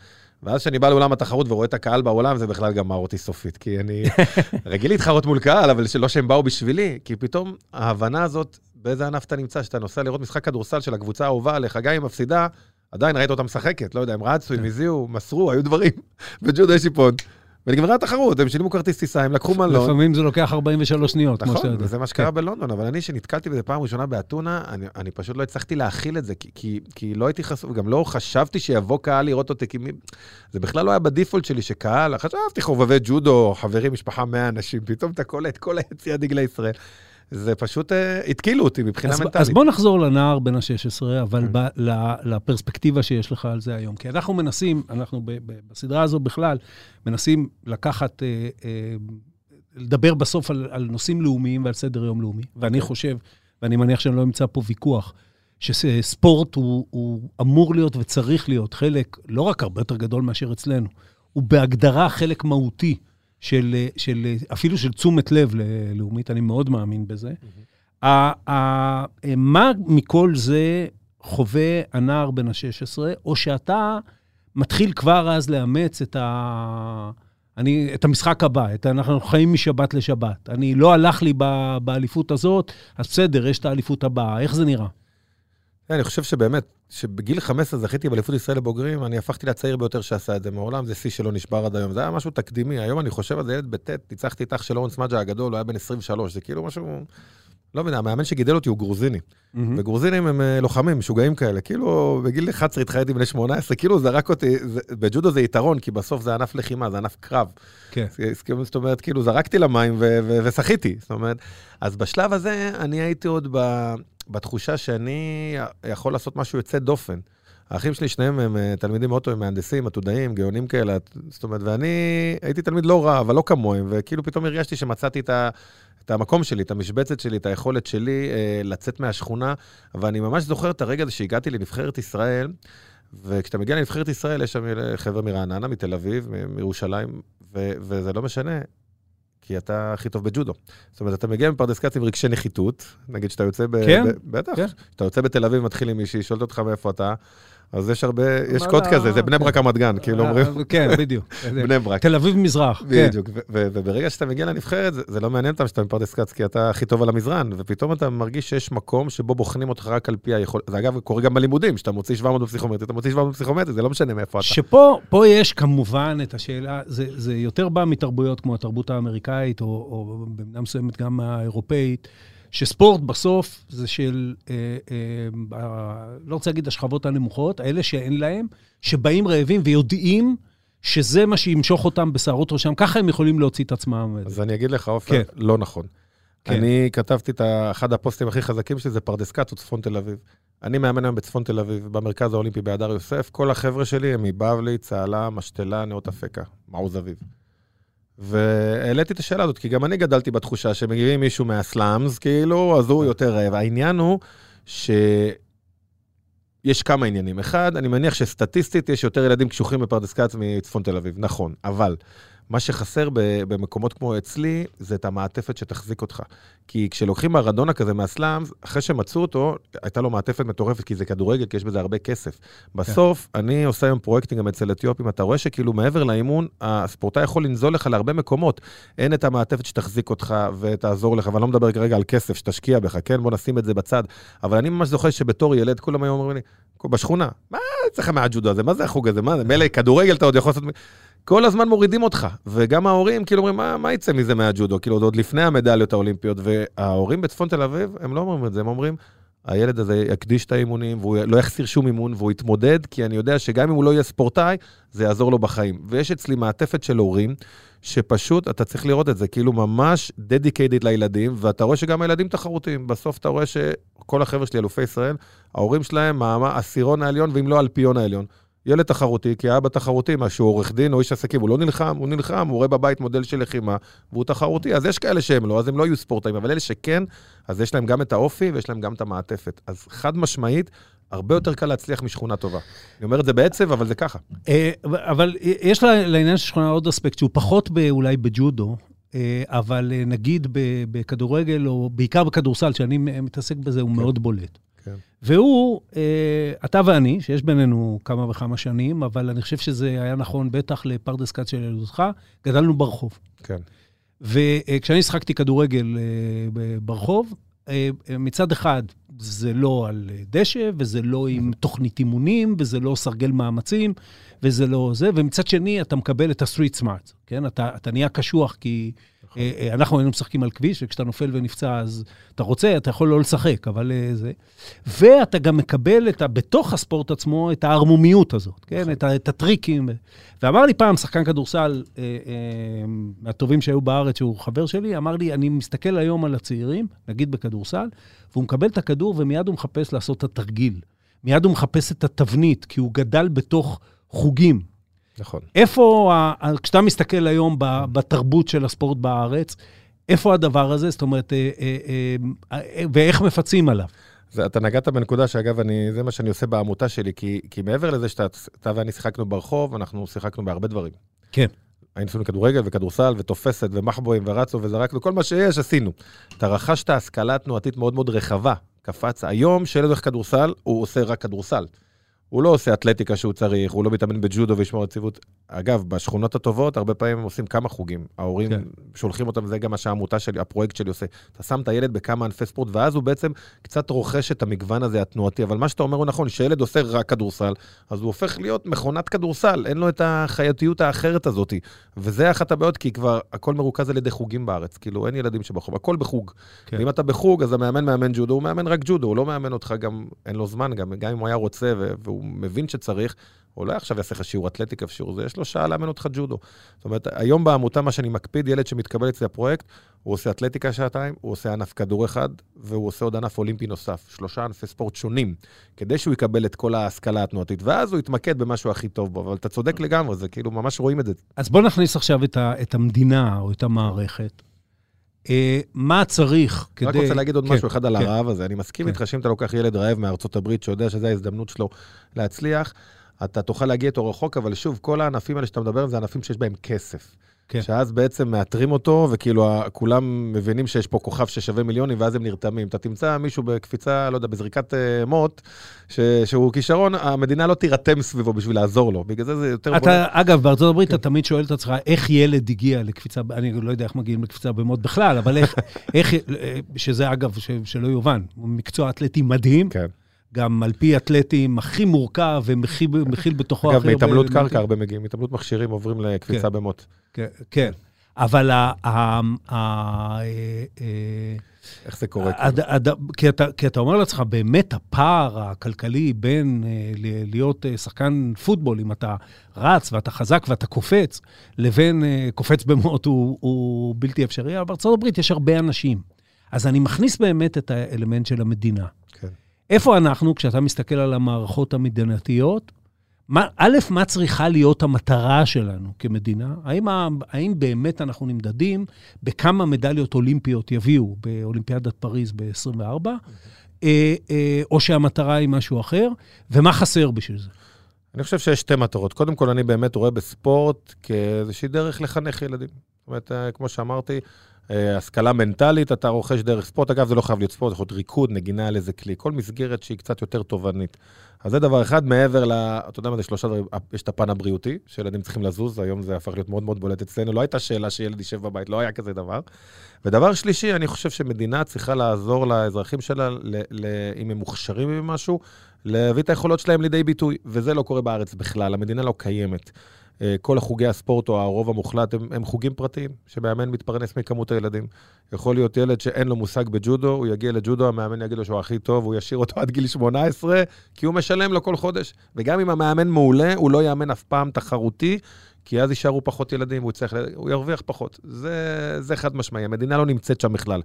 ואז כשאני בא לאולם התחרות ורואה את הקהל באולם, זה בכלל גמר אותי סופית, כי אני רגיל להתחרות מול קהל, אבל שלא שהם באו בשבילי, כי פתאום ההבנה הזאת, באיזה ענף אתה נמצא, שאתה נוסע לראות משחק כדורסל של הקבוצה האהובה עליך, גם אם מפסידה, עדיין ראית אותה משחקת, לא יודע, הם רצו, הם הזיעו, מסרו, היו דברים. בג'ודו יש היפון. ונגמרה התחרות, הם שילמו כרטיס טיסה, הם לקחו מלון. לפעמים זה לוקח 43 שניות, כמו שאתה נכון, יודע. וזה מה שקרה בלונדון, אבל אני, שנתקלתי בזה פעם ראשונה באתונה, אני, אני פשוט לא הצלחתי להכיל את זה, כי, כי, כי לא הייתי חשוף, גם לא חשבתי שיבוא קהל לראות אותי, כי מי... זה בכלל לא היה בדיפולט שלי שקהל, חשבתי חובבי ג'ודו, חברים, משפחה, 100 אנשים, פתאום אתה קולט כל היציע דגלי ישראל. זה פשוט אה, התקילו אותי מבחינה אז, מנטלית. אז בוא נחזור לנער בן ה-16, אבל כן. ב, ל, לפרספקטיבה שיש לך על זה היום. כי אנחנו מנסים, אנחנו ב, ב, בסדרה הזו בכלל, מנסים לקחת, אה, אה, לדבר בסוף על, על נושאים לאומיים ועל סדר יום לאומי. ואני חושב, ואני מניח שאני לא אמצא פה ויכוח, שספורט הוא, הוא אמור להיות וצריך להיות חלק לא רק הרבה יותר גדול מאשר אצלנו, הוא בהגדרה חלק מהותי של, של אפילו של תשומת לב לאומית, אני מאוד מאמין בזה. ה- ה- מה מכל זה חווה הנער בן ה-16, או שאתה מתחיל כבר אז לאמץ את, ה... אני, את המשחק הבא, את אנחנו חיים משבת לשבת. אני לא הלך לי ב- באליפות הזאת, אז בסדר, יש את האליפות הבאה. איך זה נראה? אני חושב שבאמת, שבגיל 15 זכיתי באליפות ישראל לבוגרים, אני הפכתי לצעיר ביותר שעשה את זה מעולם, זה שיא שלא נשבר עד היום. זה היה משהו תקדימי. היום אני חושב על זה, ילד בט', ניצחתי את אח של אורנס מג'ה הגדול, הוא היה בן 23, זה כאילו משהו... לא מבין, המאמן שגידל אותי הוא גרוזיני. וגרוזינים הם אה, לוחמים, משוגעים כאלה. כאילו, בגיל 11 התחייתי בני 18, כאילו זרק אותי, זה- בג'ודו זה יתרון, כי בסוף זה ענף לחימה, זה ענף קרב. כן. הסכם- זאת אומרת, כאילו, זרקתי למים ו- ו- ושחיתי. זאת אומרת, אז בשלב הזה, אני הייתי עוד ב- בתחושה שאני יכול לעשות משהו יוצא דופן. האחים שלי, שניהם הם אה, תלמידים מאוד טובים, מהנדסים, עתודאים, גאונים כאלה, זאת אומרת, ואני הייתי תלמיד לא רע, אבל לא כמוהם, וכאילו פתאום הרגשתי שמצאתי את, ה, את המקום שלי, את המשבצת שלי, את היכולת שלי אה, לצאת מהשכונה, ואני ממש זוכר את הרגע הזה שהגעתי לנבחרת ישראל, וכשאתה מגיע לנבחרת ישראל, יש שם חבר'ה מרעננה, מתל אביב, מירושלים, ו- וזה לא משנה, כי אתה הכי טוב בג'ודו. זאת אומרת, אתה מגיע מפרדס כץ עם רגשי נחיתות, נגיד שאתה יוצא ב... כן? ב- בטח. כן. כשאתה יוצא בתל אביב, מתחיל עם מישהי, שואלת אותך מאיפה אתה, אז יש הרבה, יש קוד כזה, זה בני ברק רמת גן, כאילו אומרים, אה, כן, בדיוק. בני ברק. תל אביב מזרח. כן. בדיוק, וברגע שאתה מגיע לנבחרת, זה- לא מעניין אותם שאתה מפרדס כץ, כי אתה הכי טוב על המזרן, ופתאום אתה מרגיש שיש מקום שבו בוחנים אותך רק על פי היכולת. זה אגב קורה גם בלימודים, שאתה מוציא 700 בפסיכומטרי, אתה מוציא 700 בפסיכומטרי, זה לא משנה מאיפה אתה. שפה פה יש כמובן את השאלה, זה, יותר בא מתרבויות כמו התרבות האמריקאית, או, או במידה מסוימת גם האירופאית, שספורט בסוף זה של, אה, אה, לא רוצה להגיד השכבות הנמוכות, האלה שאין להם, שבאים רעבים ויודעים שזה מה שימשוך אותם בשערות ראשם, ככה הם יכולים להוציא את עצמם. אז אני אגיד לך, עופר, כן. לא נכון. כן. אני כתבתי את אחד הפוסטים הכי חזקים שלי, זה פרדס כץ או צפון תל אביב. אני מאמן היום בצפון תל אביב, במרכז האולימפי בהדר יוסף. כל החבר'ה שלי הם מבבלי, צהלה, משתלה, נאות אפקה, מעוז אביב. והעליתי את השאלה הזאת, כי גם אני גדלתי בתחושה שמגיעים מישהו מהסלאמס, כאילו, אז הוא יותר רעב. העניין הוא שיש כמה עניינים. אחד, אני מניח שסטטיסטית יש יותר ילדים קשוחים בפרדס כץ מצפון תל אביב, נכון. אבל מה שחסר במקומות כמו אצלי, זה את המעטפת שתחזיק אותך. כי כשלוקחים מרדונה כזה מהסלאמס, אחרי שמצאו אותו, הייתה לו מעטפת מטורפת, כי זה כדורגל, כי יש בזה הרבה כסף. בסוף, אני עושה היום פרויקטים גם אצל אתיופים, אתה רואה שכאילו מעבר לאימון, הספורטאי יכול לנזול לך להרבה מקומות. אין את המעטפת שתחזיק אותך ותעזור לך, ואני לא מדבר כרגע על כסף שתשקיע בך, כן? בוא נשים את זה בצד. אבל אני ממש זוכר שבתור ילד, כולם היו אומרים לי, בשכונה, מה צריך מהג'ודו הזה? מה זה החוג הזה? מה זה? מילא כדורגל אתה עוד יכול לעשות... כל הזמן מורידים אותך. וגם ההורים כאילו אומרים, מה, מה יצא מזה מהג'ודו? כאילו, עוד לפני המדליות האולימפיות. וההורים בצפון תל אביב, הם לא אומרים את זה, הם אומרים, הילד הזה יקדיש את האימונים, והוא לא יחסיר שום אימון, והוא יתמודד, כי אני יודע שגם אם הוא לא יהיה ספורטאי, זה יעזור לו בחיים. ויש אצלי מעטפת של הורים, שפשוט, אתה צריך לראות את זה, כאילו ממש דדיקיידד לילדים, ואתה רואה שגם הילדים תחרותיים. בסוף אתה רואה שכל החבר'ה שלי, אלופי ישראל, ההורים שלהם, העשירון העליון, ואם לא האלפיון העליון. ילד תחרותי, כי אבא תחרותי, מה שהוא עורך דין או איש עסקים, הוא לא נלחם, הוא נלחם, הוא רואה בבית מודל של לחימה, והוא תחרותי. אז יש כאלה שהם לא, אז הם לא יהיו ספורטאים, אבל אלה שכן, אז יש להם גם את האופי ויש להם גם את המעטפת. אז חד משמעית, הרבה יותר קל להצליח משכונה טובה. אני אומר את זה בעצב, אבל זה ככה. אה, אבל יש לעניין של שכונה עוד אספקט שהוא פחות אולי בג'ודו, אה, אבל אה, נגיד בכדורגל, או בעיקר בכדורסל, שאני מתעסק בזה, הוא כן. מאוד בולט. כן. והוא, אתה ואני, שיש בינינו כמה וכמה שנים, אבל אני חושב שזה היה נכון בטח לפרדס כץ של ילדותך, גדלנו ברחוב. כן. וכשאני שחקתי כדורגל ברחוב, מצד אחד, זה לא על דשא, וזה לא עם תוכנית אימונים, וזה לא סרגל מאמצים, וזה לא זה, ומצד שני, אתה מקבל את ה-street smart, כן? אתה, אתה נהיה קשוח, כי. אה, אה, אנחנו היינו משחקים על כביש, וכשאתה נופל ונפצע, אז אתה רוצה, אתה יכול לא לשחק, אבל אה, זה... ואתה גם מקבל את ה, בתוך הספורט עצמו את הערמומיות הזאת, כן? נכון. את, ה, את הטריקים. ואמר לי פעם, שחקן כדורסל מהטובים שהיו בארץ, שהוא חבר שלי, אמר לי, אני מסתכל היום על הצעירים, נגיד בכדורסל, והוא מקבל את הכדור ומיד הוא מחפש לעשות את התרגיל. מיד הוא מחפש את התבנית, כי הוא גדל בתוך חוגים. נכון. איפה, כשאתה מסתכל היום בתרבות של הספורט בארץ, איפה הדבר הזה? זאת אומרת, אה, אה, אה, ואיך מפצים עליו? זה, אתה נגעת בנקודה שאגב, אני, זה מה שאני עושה בעמותה שלי, כי, כי מעבר לזה שאתה ואני שיחקנו ברחוב, אנחנו שיחקנו בהרבה דברים. כן. היינו עושים כדורגל וכדורסל ותופסת ומחבואים ורצו וזרקנו, כל מה שיש עשינו. אתה רכשת השכלה תנועתית מאוד מאוד רחבה, קפץ. היום, שילד הולך כדורסל, הוא עושה רק כדורסל. הוא לא עושה אתלטיקה שהוא צריך, הוא לא מתאמן בג'ודו וישמור יציבות. אגב, בשכונות הטובות, הרבה פעמים הם עושים כמה חוגים. ההורים כן. שולחים אותם, זה גם מה שהעמותה שלי, הפרויקט שלי עושה. אתה שם את הילד בכמה ענפי ספורט, ואז הוא בעצם קצת רוכש את המגוון הזה התנועתי. אבל מה שאתה אומר הוא נכון, שילד עושה רק כדורסל, אז הוא הופך להיות מכונת כדורסל, אין לו את החייתיות האחרת הזאת. וזה אחת הבעיות, כי כבר הכל מרוכז על ידי חוגים בארץ. כאילו, אין ילדים שברחוב, הכל בחוג. כן. ואם אתה בחוג, אז המאמן מאמן ג'ודו, הוא מאמן רק ג'ודו, הוא לא מאמן אותך גם, אין לו זמן, גם, גם אם הוא היה רוצה והוא מבין שצריך, לא עכשיו יעשה לך שיעור אתלטיקה ושיעור זה, יש לו שעה לאמן אותך ג'ודו. זאת אומרת, היום בעמותה, מה שאני מקפיד, ילד שמתקבל אצלי לפרויקט, הוא עושה אתלטיקה שעתיים, הוא עושה ענף כדור אחד, והוא עושה עוד ענף אולימפי נוסף. שלושה ענפי ספורט שונים, כדי שהוא יקבל את כל ההשכלה התנועתית, ואז הוא יתמקד במשהו הכי טוב בו. אבל אתה צודק לגמרי, זה כאילו, ממש רואים את זה. אז בוא נכניס עכשיו את, ה, את המדינה או את המערכת. אה, מה צריך כדי... רק רוצה להגיד עוד כן, משהו אחד על כן. הרעב הזה. אני מסכים כן. איתך שאם אתה לוקח ילד רעב מארצות הברית, שיודע שזו ההזדמנות שלו להצליח, אתה תוכל להגיע איתו רחוק, אבל שוב, כל הענפים האלה שאתה מדבר עליהם זה ענפים שיש בהם כסף. כן. שאז בעצם מאתרים אותו, וכאילו כולם מבינים שיש פה כוכב ששווה מיליונים, ואז הם נרתמים. אתה תמצא מישהו בקפיצה, לא יודע, בזריקת uh, מוט, ש, שהוא כישרון, המדינה לא תירתם סביבו בשביל לעזור לו. בגלל זה זה יותר... אתה, בוא... אגב, בארצות הברית כן. אתה תמיד שואל את עצמך, איך ילד הגיע לקפיצה, אני לא יודע איך מגיעים לקפיצה במוט בכלל, אבל איך, איך, שזה אגב, ש, שלא יובן, מקצוע אתלטי מדהים. כן. גם על פי אתלטים הכי מורכב ומכיל בתוכו... אגב, מהתעמלות קרקע הרבה מגיעים, מהתעמלות מכשירים עוברים לקפיצה כן, במוט. כן, כן. אבל ה... ה, ה אה, איך זה קורה? כי אתה, כי אתה אומר לעצמך, באמת הפער הכלכלי בין אה, להיות אה, שחקן פוטבול, אם אתה רץ ואתה חזק ואתה קופץ, לבין קופץ במוט הוא, הוא בלתי אפשרי, אבל בארצות הברית יש הרבה אנשים. אז אני מכניס באמת את האלמנט של המדינה. איפה אנחנו, כשאתה מסתכל על המערכות המדינתיות, מה, א', מה צריכה להיות המטרה שלנו כמדינה? האם, האם באמת אנחנו נמדדים בכמה מדליות אולימפיות יביאו באולימפיאדת פריז ב-24, אה, אה, או שהמטרה היא משהו אחר, ומה חסר בשביל זה? אני חושב שיש שתי מטרות. קודם כל, אני באמת רואה בספורט כאיזושהי דרך לחנך ילדים. זאת אומרת, אה, כמו שאמרתי, השכלה מנטלית, אתה רוכש דרך ספורט. אגב, זה לא חייב להיות ספורט, זה יכול להיות ריקוד, נגינה על איזה כלי, כל מסגרת שהיא קצת יותר תובענית. אז זה דבר אחד, מעבר ל... אתה יודע מה זה שלושה דברים, יש את הפן הבריאותי, שילדים צריכים לזוז, היום זה הפך להיות מאוד מאוד בולט אצלנו, לא הייתה שאלה שילד יישב בבית, לא היה כזה דבר. ודבר שלישי, אני חושב שמדינה צריכה לעזור לאזרחים שלה, ל, ל, אם הם מוכשרים ממשהו, להביא את היכולות שלהם לידי ביטוי, וזה לא קורה בארץ בכלל, המדינה לא קיימת. אה, כל חוגי הספורט, או הרוב המוחלט, הם, הם חוגים פרטיים, שמאמן מתפרנס מכמות הילדים. יכול להיות ילד שאין לו מושג בג'ודו, הוא יגיע לג'ודו, המאמן יגיד לו שהוא הכי טוב, הוא ישאיר אותו עד גיל 18, כי הוא משלם לו כל חודש. וגם אם המאמן מעולה, הוא לא יאמן אף פעם תחרותי, כי אז יישארו פחות ילדים, הוא, צריך, הוא ירוויח פחות. זה, זה חד משמעי, המדינה לא נמצאת שם בכלל.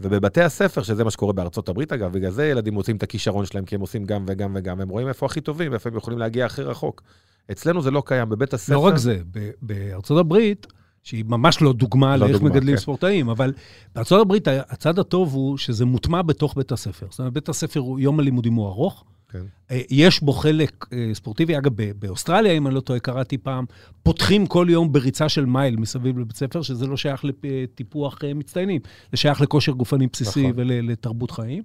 ובבתי הספר, שזה מה שקורה בארצות הברית אגב, בגלל זה ילדים מוצאים את הכישרון שלהם, כי הם עושים גם וגם וגם, הם רואים איפה הכי טובים, איפה הם יכולים להגיע הכי רחוק. אצלנו זה לא קיים, בבית הספר... לא רק זה, ב- בארצות הברית, שהיא ממש לא דוגמה לא לאיך דוגמה, מגדלים כן. ספורטאים, אבל בארצות הברית הצד הטוב הוא שזה מוטמע בתוך בית הספר. זאת אומרת, בית הספר, הוא- יום הלימודים הוא ארוך, כן. אה, יש בו חלק אה, ספורטיבי. אגב, באוסטרליה, אם אני לא טועה, קראתי פעם, פותחים כל יום בריצה של מייל מסביב לבית ספר, שזה לא שייך לטיפוח אה, מצטיינים, זה שייך לכושר גופני בסיסי נכון. ולתרבות חיים.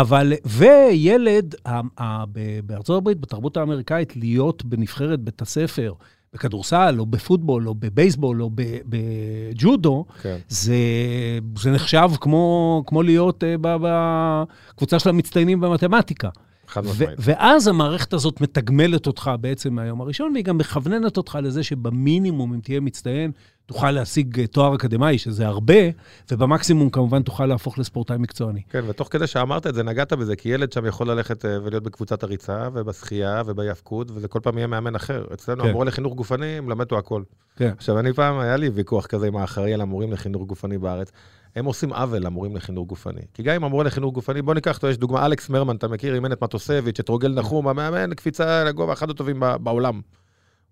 אבל, וילד, בארצות הברית, בתרבות האמריקאית, להיות בנבחרת בית הספר, בכדורסל, או בפוטבול, או בבייסבול, או בג'ודו, כן. זה, זה נחשב כמו, כמו להיות uh, בקבוצה של המצטיינים במתמטיקה. חד משמעית. ואז המערכת הזאת מתגמלת אותך בעצם מהיום הראשון, והיא גם מכווננת אותך לזה שבמינימום, אם תהיה מצטיין, תוכל להשיג אה, תואר אקדמאי, שזה הרבה, ובמקסימום כמובן תוכל להפוך לספורטאי מקצועני. כן, ותוך כדי שאמרת את זה, נגעת בזה, כי ילד שם יכול ללכת אה, ולהיות בקבוצת הריצה, ובשחייה, וביאבקות, וזה כל פעם יהיה מאמן אחר. אצלנו כן. המורה לחינוך גופני, מלמד אותו הכל. כן. עכשיו, אני פעם, היה לי ויכוח כזה עם האחראי על המורים לחינוך גופני בארץ. הם עושים עוול למורים לחינוך גופני. כי גם אם המורה לחינוך גופני, בוא ניקח אותו, יש דוגמה, אלכס מרמן, אתה מכיר, אימן את מטוסביץ', את רוגל נחום, המאמן, קפיצה לגובה, אחד הטובים בעולם.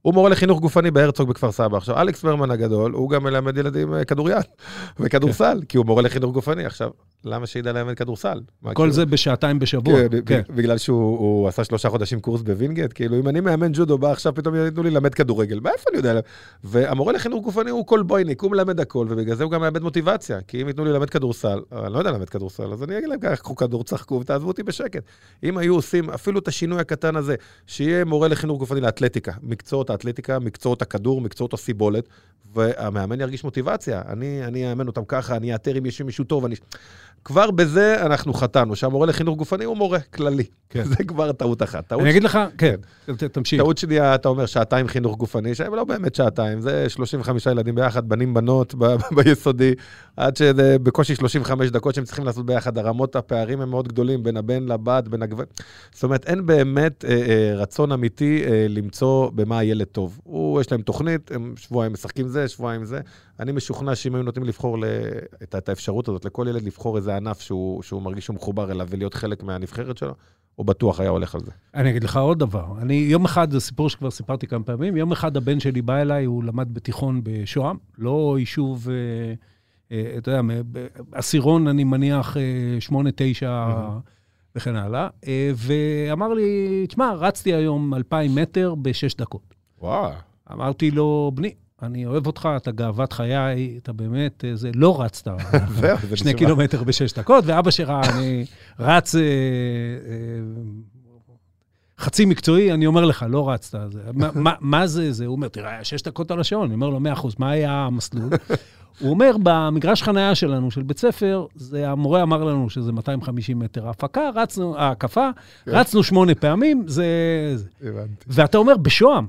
הוא מורה לחינוך גופני בהרצוג בכפר סבא. עכשיו, אלכס מרמן הגדול, הוא גם מלמד ילדים אה, כדוריד וכדורסל, כי הוא מורה לחינוך גופני. עכשיו, למה שידע ללמד כדורסל? כל כאילו- זה בשעתיים בשבוע. כן, כן. בגלל שהוא הוא עשה שלושה חודשים קורס בווינגייט, כאילו, אם אני מאמן ג'ודו, בא עכשיו פתאום ייתנו לי ללמד כדורגל, מאיפה אני יודע? והמורה לחינוך גופני הוא כלבויניק, הוא מלמד הכל, ובגלל זה הוא גם מאבד מוטיבציה, כי אם ייתנו לי ללמד כדורסל, אבל אני לא יודע ללמד כדורסל, אז אני אגיד להם ככה, קחו כדור, צחקו ותעזבו אותי בשקט. אם היו עושים אפילו את השינוי הקטן הזה, שיהיה מורה לחינוך גופני לאתלטיקה, מקצועות האתלטיקה, מקצועות הכדור, מקצועות הסיבולת, והמאמן ירגיש מוטיבציה. אני, אני אאמן אותם ככה, אני אאתר אם יש מישהו טוב, אני... כבר בזה אנחנו חטאנו, שהמורה לחינוך גופני הוא מורה כללי. כן. זה כבר טעות אחת. טעות, אני אגיד לך, כן, ת- תמשיך. טעות שנייה, אתה אומר שעתיים חינוך גופני, שהם לא באמת שעתיים, זה 35 ילדים ביחד, בנים בנות ביסודי, עד שזה בקושי 35 דקות שהם צריכים לעשות ביחד. הרמות, הפערים הם מאוד גדולים בין הבן לבת, בין הגבר. זאת אומרת, אין באמת אה, אה, רצון אמיתי אה, למצוא במה הילד טוב. הוא, יש להם תוכנית, הם שבועיים משחקים זה, שבועיים זה. אני משוכנע שאם היו נותנים לבחור ל... את, את האפשרות הזאת, לכל ילד לבחור איזה ענף שהוא, שהוא מרגיש שהוא מחובר אליו ולהיות חלק מהנבחרת שלו, הוא בטוח היה הולך על זה. אני אגיד לך עוד דבר. אני, יום אחד, זה סיפור שכבר סיפרתי כמה פעמים, יום אחד הבן שלי בא אליי, הוא למד בתיכון בשוהם, לא יישוב, אה, אה, אתה יודע, עשירון, אני מניח, אה, שמונה, תשע וכן הלאה, אה, ואמר לי, תשמע, רצתי היום 2,000 מטר בשש דקות. וואו. אמרתי לו, בני, אני אוהב אותך, אתה גאוות חיי, אתה באמת, אה, זה, לא רצת שני קילומטר בשש דקות, ואבא שראה, אני רץ אה, אה, חצי מקצועי, אני אומר לך, לא רצת. מה, זה זה? הוא אומר, תראה, היה שש דקות על השעון. אני אומר לו, מאה אחוז, מה היה המסלול? הוא אומר, במגרש חנייה שלנו, של בית ספר, זה, המורה אמר לנו שזה 250 מטר ההפקה, רצנו, ההקפה, כן. רצנו שמונה פעמים. זה. הבנתי. ואתה אומר, בשוהם,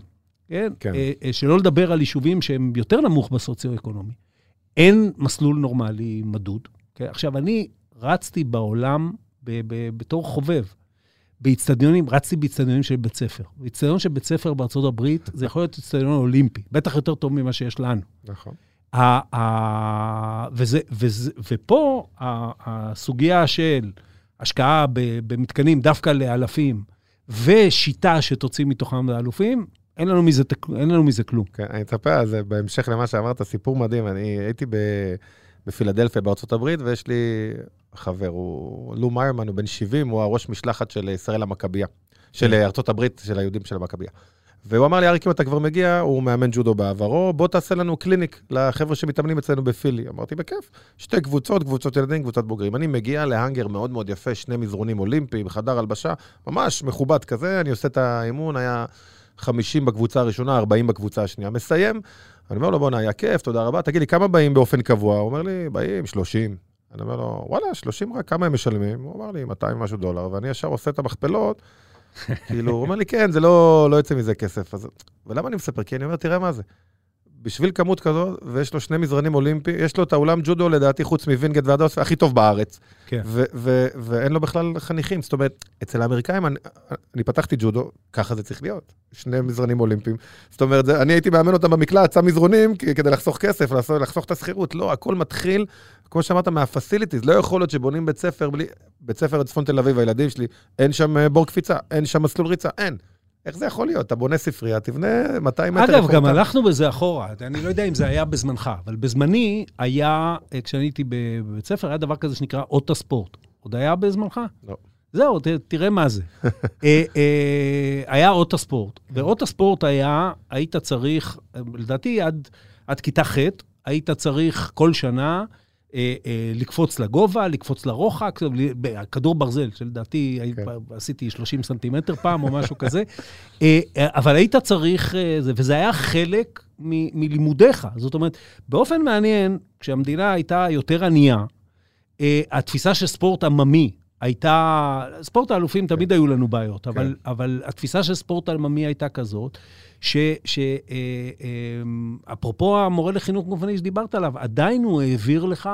כן? כן. אה, אה, שלא לדבר על יישובים שהם יותר נמוך בסוציו-אקונומי. אין מסלול נורמלי מדוד. כן? עכשיו, אני רצתי בעולם ב- ב- בתור חובב. באיצטדיונים, רצתי באיצטדיונים של בית ספר. באיצטדיון של בית ספר בארצות הברית, זה יכול להיות איצטדיון אולימפי, בטח יותר טוב ממה שיש לנו. נכון. ה- ה- וזה, וזה, ופה ה- הסוגיה של השקעה ב- במתקנים דווקא לאלפים, ושיטה שתוציא מתוכם לאלופים, אין לנו מזה, אין לנו מזה כלום. כן, אני אספר על זה בהמשך למה שאמרת, סיפור מדהים. אני הייתי ב... בפילדלפיה בארצות הברית, ויש לי חבר, הוא לו מיירמן, הוא בן 70, הוא הראש משלחת של ישראל המכבייה, של ארצות הברית, של היהודים של המכבייה. והוא אמר לי, אריק, אם אתה כבר מגיע, הוא מאמן ג'ודו בעברו, בוא תעשה לנו קליניק לחבר'ה שמתאמנים אצלנו בפילי. אמרתי, בכיף. שתי קבוצות, קבוצות ילדים, קבוצת בוגרים. אני מגיע להאנגר מאוד מאוד יפה, שני מזרונים אולימפיים, חדר הלבשה, ממש מכובד כזה, אני עושה את האימון, היה 50 בקבוצה הראשונה, 40 בקבוצה השנייה. מסיים, אני אומר לו, בואנה, היה כיף, תודה רבה. תגיד לי, כמה באים באופן קבוע? הוא אומר לי, באים 30. אני אומר לו, וואלה, 30 רק, כמה הם משלמים? הוא אמר לי, 200 ומשהו דולר, ואני ישר עושה את המכפלות. כאילו, הוא אומר לי, כן, זה לא, לא יוצא מזה כסף. אז, ולמה אני מספר? כי אני אומר, תראה מה זה. בשביל כמות כזו, ויש לו שני מזרנים אולימפיים, יש לו את האולם ג'ודו, לדעתי, חוץ מווינגייט והדוס, הכי טוב בארץ. כן. ו- ו- ואין לו בכלל חניכים. זאת אומרת, אצל האמריקאים, אני, אני פתחתי ג'ודו, ככה זה צריך להיות. שני מזרנים אולימפיים. זאת אומרת, זה, אני הייתי מאמן אותם במקלט, שם מזרונים, כדי לחסוך כסף, לחסוך, לחסוך את השכירות. לא, הכל מתחיל, כמו שאמרת, מהפסיליטיז. לא יכול להיות שבונים בית ספר בלי... בית ספר בצפון תל אביב, הילדים שלי, אין שם אה, בור קפיצה, אין שם מסלול ריצה, אין. איך זה יכול להיות? אתה בונה ספרייה, תבנה 200 מטר. אגב, גם. הלכנו בזה אחורה. אני לא יודע אם זה היה בזמנך, אבל בזמני היה, אה, כשאני הייתי בבית ספר, היה דבר כזה שנקרא אות הספורט. עוד היה בזמנך? לא. זהו, ת, תראה מה זה. אה, אה, היה אות הספורט, ואות הספורט היה, היית צריך, לדעתי עד, עד כיתה ח', היית צריך כל שנה אה, אה, לקפוץ לגובה, לקפוץ לרוחק, כדור ברזל, שלדעתי כן. עשיתי 30 סנטימטר פעם או משהו כזה, אה, אבל היית צריך, זה, וזה היה חלק מ, מלימודיך. זאת אומרת, באופן מעניין, כשהמדינה הייתה יותר ענייה, התפיסה של ספורט עממי הייתה, ספורט האלופים תמיד היו לנו בעיות, אבל, אבל התפיסה של ספורט עממי הייתה כזאת, שאפרופו המורה לחינוך גופני שדיברת עליו, עדיין הוא העביר לך...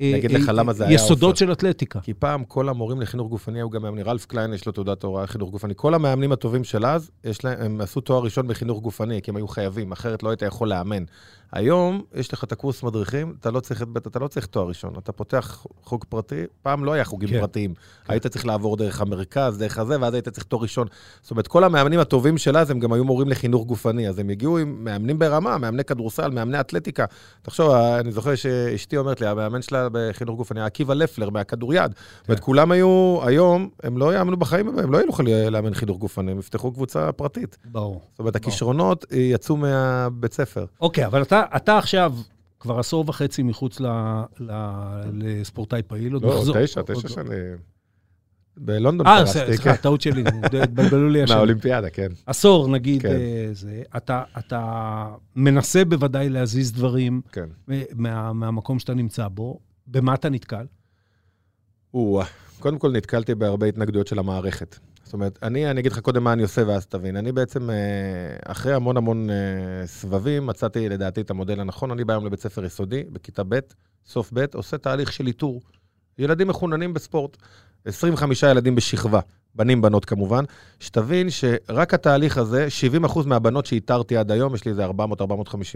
אה, אגיד לך אה, למה זה היה, יסודות עופר. של אתלטיקה. כי פעם כל המורים לחינוך גופני היו גם מאמנים. רלף קליין יש לו תעודת הוראה לחינוך גופני. כל המאמנים הטובים של אז, להם, הם עשו תואר ראשון בחינוך גופני, כי הם היו חייבים, אחרת לא היית יכול לאמן. היום יש לך את הקורס מדריכים, אתה לא צריך, את- אתה לא צריך תואר ראשון, אתה פותח חוג פרטי, פעם לא היה חוגים כן. פרטיים. היית צריך לעבור דרך המרכז, דרך הזה, ואז היית צריך תואר ראשון. זאת אומרת, כל המאמנים הטובים של אז, הם גם היו מורים לחינוך גופני, אז הם הגיעו עם מאמנים ברמה, מאמני כדורסל, מאמני אתלטיקה. תחשוב, אני זוכר שאשתי אומרת לי, המאמן שלה בחינוך גופני היה עקיבא לפלר מהכדוריד. זאת אומרת, כולם היו, היום, הם לא יאמנו בחיים, הם לא יוכלו לאמן חינוך גופני, הם יפתחו קבוצה פרטית. ברור. זאת אומרת, הכישרונות אה, יצאו מהבית ספר. אוקיי, אבל אתה, אתה עכשיו כבר עשור וחצי מחוץ ל, ל, לספורטאי פעיל, עוד לא, נחזור. תשע, עוד- תשע שנים. בלונדון אה, פרסתי, סליחה, כן. טעות שלי, התבלבלו לי השם. מהאולימפיאדה, כן. עשור, נגיד, כן. אה, זה. אתה, אתה מנסה בוודאי להזיז דברים כן. אה, מה, מהמקום שאתה נמצא בו. במה אתה נתקל? או, קודם כל נתקלתי בהרבה התנגדויות של המערכת. זאת אומרת, אני, אני אגיד לך קודם מה אני עושה ואז תבין. אני בעצם, אה, אחרי המון המון אה, סבבים, מצאתי לדעתי את המודל הנכון. אני בא היום לבית ספר יסודי, בכיתה ב', סוף ב', עושה תהליך של איתור. ילדים מחוננים בספורט. 25 ילדים בשכבה, בנים, בנות כמובן. שתבין שרק התהליך הזה, 70% מהבנות שאיתרתי עד היום, יש לי איזה 400-450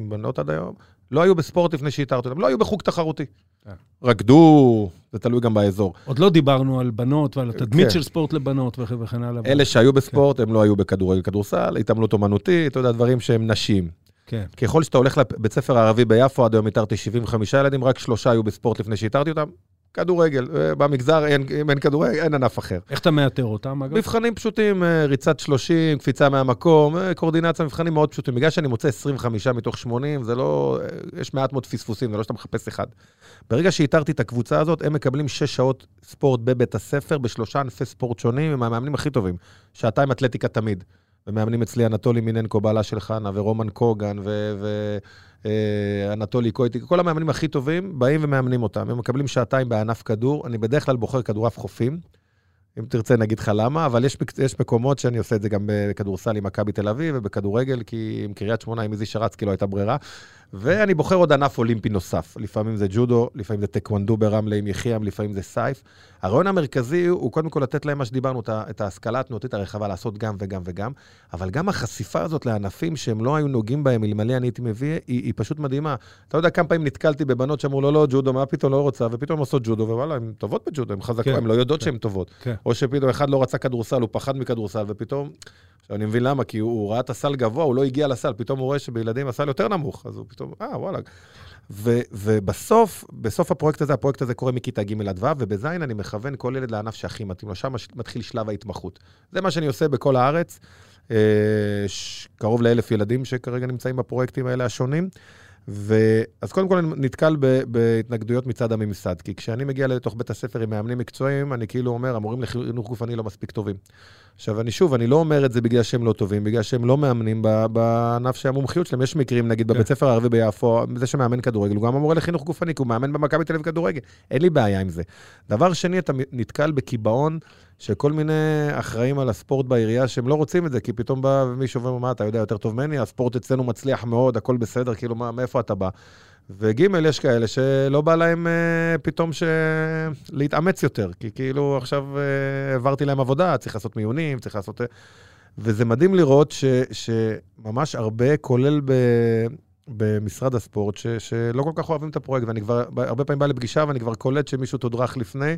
בנות עד היום, לא היו בספורט לפני שאיתרתי אותם, לא היו בחוג תחרותי. אה. רקדו, זה תלוי גם באזור. עוד לא דיברנו על בנות ועל התדמית כן. של ספורט לבנות וכן וכן הלאה. אלה שהיו בספורט, הם לא היו בכדורגל, כדורסל, התעמלות אומנותית, אתה יודע, דברים שהם נשים. כן. ככל שאתה הולך לבית ספר הערבי ביפו, עד היום איתרתי 75 ילדים, רק שלושה היו בספורט לפני שאיתרתי אותם. כדורגל, אה, במגזר אין, אם אין כדורגל, אין ענף אחר. איך אתה מאתר אותם, אגב? מבחנים פשוטים, אה, ריצת 30, קפיצה מהמקום, אה, קואורדינציה, מבחנים מאוד פשוטים. בגלל שאני מוצא 25 מתוך 80, זה לא... יש מעט מאוד פספוסים, זה לא שאתה מחפש אחד. ברגע שאיתרתי את הקבוצה הזאת, הם מקבלים 6 שעות ספורט בבית הספר, בשלושה ענפי ספורט שונים, הם המאמנים הכי טובים. שעתיים אתלטיקה תמיד. ומאמנים אצלי אנטולי מיננקו, בעלה של חנה, ורומן קוגן, ואנטולי קויטי, כל המאמנים הכי טובים באים ומאמנים אותם. הם מקבלים שעתיים בענף כדור, אני בדרך כלל בוחר כדורעף חופים. אם תרצה, נגיד לך למה, אבל יש, יש מקומות שאני עושה את זה גם בכדורסל עם מכבי תל אביב ובכדורגל, כי עם קריית שמונה, עם איזי שרצקי לא הייתה ברירה. ואני בוחר עוד ענף אולימפי נוסף. לפעמים זה ג'ודו, לפעמים זה טקוונדו ברמלה עם יחיעם, לפעמים זה סייף. הרעיון המרכזי הוא קודם כל לתת להם מה שדיברנו, את ההשכלה התנועתית הרחבה, לעשות גם וגם וגם, אבל גם החשיפה הזאת לענפים שהם לא היו נוגעים בהם, אלמלא אני הייתי מביא, היא, היא פשוט מדהימה. אתה יודע כמה פעמים נתקלתי בבנות שאמרו, לא, לא, ג'ודו, מה פתאום לא רוצה, ופתאום עושות ג'ודו, ווואלה, הן טובות בג'ודו, הן חזקות, כן, הן לא יודעות כן. שהן טובות. כן. או שפתאום אחד לא רצה כדורסל, הוא פחד מכדורסל, ופתאום... עכשיו, אני מבין למה, כי הוא, הוא ראה את הסל גבוה, הוא לא הגיע לסל, פתאום הוא רואה שבילדים הסל יותר נמוך, אז הוא פתאום, אה, וואלה. ו, ובסוף, בסוף הפרויקט הזה, הפרויקט הזה קורה מכיתה ג' עד ו', ובז' אני מכוון כל ילד לענף שהכי מתאים לו, שם מתחיל שלב ההתמחות. זה מה שאני עושה בכל הארץ. אה, ש- קרוב לאלף ילדים שכרגע נמצאים בפרויקטים האלה השונים. ואז קודם כל אני נתקל ב- בהתנגדויות מצד הממסד, כי כשאני מגיע לתוך בית הספר עם מאמנים מקצועיים, אני כאילו אומר, המורים לחינוך גופני לא מספיק טובים. עכשיו, אני שוב, אני לא אומר את זה בגלל שהם לא טובים, בגלל שהם לא מאמנים בענף שהמומחיות שלהם. יש מקרים, נגיד, כן. בבית ספר הערבי ביפו, זה שמאמן כדורגל, הוא גם המורה לחינוך גופני, כי הוא מאמן במכבי תל אביב כדורגל. אין לי בעיה עם זה. דבר שני, אתה נתקל בקיבעון שכל מיני אחראים על הספורט בעירייה שהם לא רוצים את זה, כי פתאום בא מישהו ואומר, מה, אתה יודע יותר טוב ממני? הספורט אצלנו מצליח מאוד, הכל בסדר, כאילו, מה, מאיפה אתה בא? וג', יש כאלה שלא בא להם אה, פתאום ש... להתאמץ יותר, כי כאילו עכשיו אה, העברתי להם עבודה, צריך לעשות מיונים, צריך לעשות... אה, וזה מדהים לראות ש, שממש הרבה, כולל ב, במשרד הספורט, ש, שלא כל כך אוהבים את הפרויקט, ואני כבר, הרבה פעמים בא לפגישה ואני כבר קולט שמישהו תודרך לפני.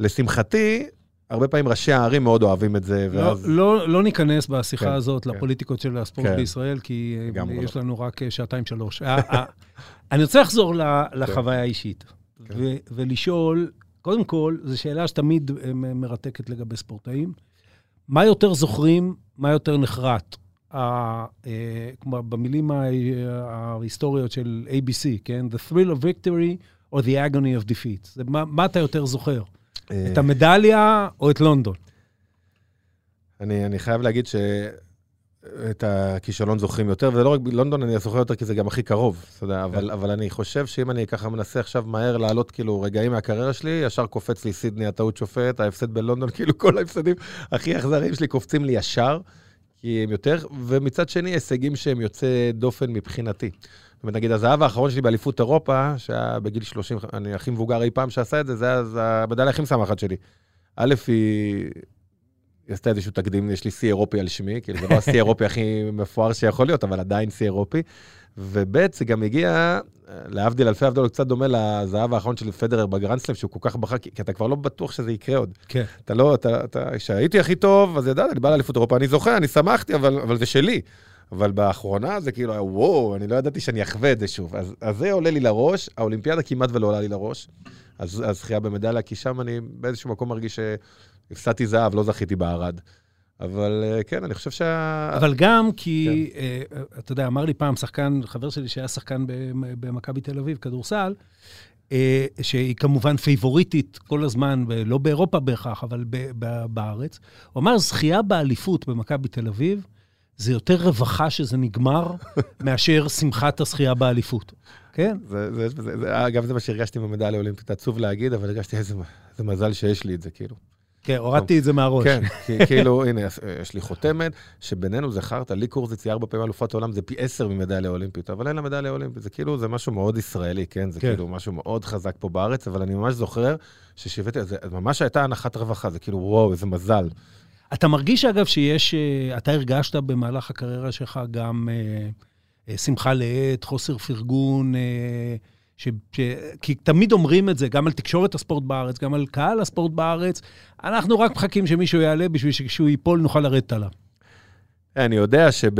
לשמחתי, הרבה פעמים ראשי הערים מאוד אוהבים את זה, לא, ואז... לא, לא ניכנס בשיחה כן, הזאת כן. לפוליטיקות של הספורט כן. בישראל, כי אה, יש לא. לנו רק אה, שעתיים-שלוש. אה, אני רוצה לחזור לחוויה האישית, כן. ו- ולשאול, קודם כל, זו שאלה שתמיד מרתקת לגבי ספורטאים. מה יותר זוכרים, מה יותר נחרט? ה- כמו במילים ההיסטוריות של ABC, כן? The thrill of victory or the agony of defeat. זה מה, מה אתה יותר זוכר? אה, את המדליה או את לונדון? אני, אני חייב להגיד שאת הכישלון זוכרים יותר, ולא רק בלונדון אני זוכר יותר כי זה גם הכי קרוב, אתה יודע, אבל, אבל אני חושב שאם אני ככה מנסה עכשיו מהר לעלות כאילו רגעים מהקריירה שלי, ישר קופץ לי סידני, הטעות שופט, ההפסד בלונדון, כאילו כל ההפסדים הכי אכזריים שלי קופצים לי ישר, כי הם יותר, ומצד שני הישגים שהם יוצא דופן מבחינתי. זאת אומרת, נגיד, הזהב האחרון שלי באליפות אירופה, שהיה בגיל 30, אני הכי מבוגר אי פעם שעשה את זה, זה היה המדליה הכי משמחת שלי. א', היא... היא עשתה איזשהו תקדים, יש לי שיא אירופי על שמי, כאילו זה לא השיא האירופי הכי מפואר שיכול להיות, אבל עדיין שיא אירופי. וב' זה גם הגיע, להבדיל אלפי הבדלות, קצת דומה לזהב האחרון של פדרר בגרנדסלם, שהוא כל כך בחר, כי אתה כבר לא בטוח שזה יקרה עוד. כן. אתה לא, אתה, אתה, כשהייתי הכי טוב, אז ידעתי, אני בא לאליפות אירופה, אני זוכר, אני שמחתי, אבל, אבל זה שלי. אבל באחרונה זה כאילו היה וואו, אני לא ידעתי שאני אחווה את זה שוב. אז, אז זה עולה לי לראש, האולימפיאדה כמעט ולא עולה לי לראש. אז אז זכייה במדליה, כי שם אני באיזשהו מקום מרגיש שהפסדתי זהב, לא זכיתי בערד. אבל אה, כן, אני חושב שה... אבל גם כי, אה, אתה יודע, אמר לי פעם שחקן, חבר שלי שהיה שחקן במ- במכבי תל אביב, כדורסל, אה, שהיא כמובן פייבוריטית כל הזמן, לא באירופה בהכרח, אבל בארץ. הוא אמר, זכייה באליפות במכבי תל אביב, זה יותר רווחה שזה נגמר, מאשר שמחת הזכייה באליפות. כן? זה, זה, זה, זה, אגב, זה מה שהרגשתי במדליה האולימפית, עצוב להגיד, אבל הרגשתי איזה, איזה מזל שיש לי את זה, כאילו. כן, הורדתי את זה מהראש. כן, כאילו, הנה, יש לי חותמת, שבינינו זה חרטא, לי קורזיץ היא ארבע פעמים אלופת עולם, זה פי עשר ממדליה אולימפית, אבל אין לה מדליה אולימפית, זה כאילו, זה משהו מאוד ישראלי, כן? זה כן. כאילו משהו מאוד חזק פה בארץ, אבל אני ממש זוכר ששיוויתי, זה ממש הייתה הנחת רווחה, זה כאילו, וואו, איזה מזל. אתה מרגיש, אגב, שיש, אה, אתה הרגשת במהלך הקריירה שלך גם אה, אה, שמחה לאיד, חוסר פרגון, אה, ש, ש, כי תמיד אומרים את זה, גם על תקשורת הספורט בארץ, גם על קהל הספורט בארץ, אנחנו רק מחכים שמישהו יעלה בשביל שכשהוא ייפול נוכל לרדת עליו. אני יודע שב...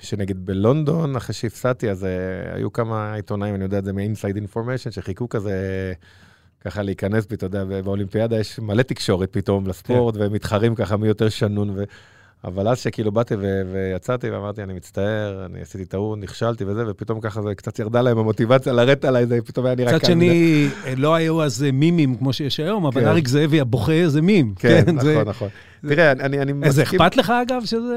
שנגיד בלונדון, אחרי שהפסדתי, אז היו כמה עיתונאים, אני יודע את זה מ-inside information, שחיכו כזה, ככה להיכנס בי, אתה יודע, באולימפיאדה יש מלא תקשורת פתאום לספורט, והם מתחרים ככה מי יותר שנון. ו... אבל אז שכאילו באתי ו... ויצאתי ואמרתי, אני מצטער, אני עשיתי טעות, נכשלתי וזה, ופתאום ככה זה קצת ירדה להם המוטיבציה לרדת עליי, זה פתאום היה נראה מצד קל מדי. שני, אה, לא היו אז אה, מימים כמו שיש היום, אבל כן. אריק זאבי הבוכה זה מים. כן, זה- נכון, נכון. תראה, אני, אני, זה מסכים. אכפת לך, אגב, שזה...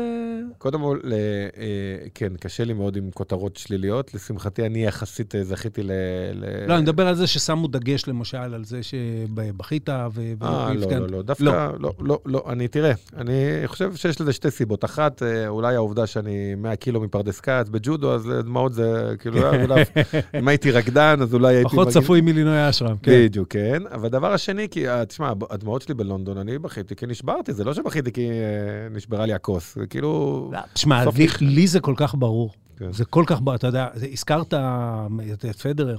קודם כל, אה, אה, כן, קשה לי מאוד עם כותרות שליליות. לשמחתי, אני יחסית אה, זכיתי ל... לא, אני מדבר על זה ששמו דגש, למשל, על זה שבכית ו... אה, לא. לא, לא, דווקא, לא, לא, לא, אני, תראה, אני חושב שיש לזה שתי סיבות. אחת, אולי העובדה שאני 100 קילו מפרדס כץ בג'ודו, אז דמעות זה, כאילו, אולי- אם הייתי רקדן, אז אולי הייתי... פחות צפוי מלינוי אשרם, כן. בדיוק, כן. אבל הדבר השני, כי, תשמע, הדמעות שלי בלונדון, אני בכיתי כי נשברתי, זה לא שבכיתי כי אה, נשברה לי הכוס, זה כאילו... לא, תשמע, בסוף לי- זה כל כך ברור. כן. זה כל כך ברור, אתה יודע, זה- הזכרת את את פדרר.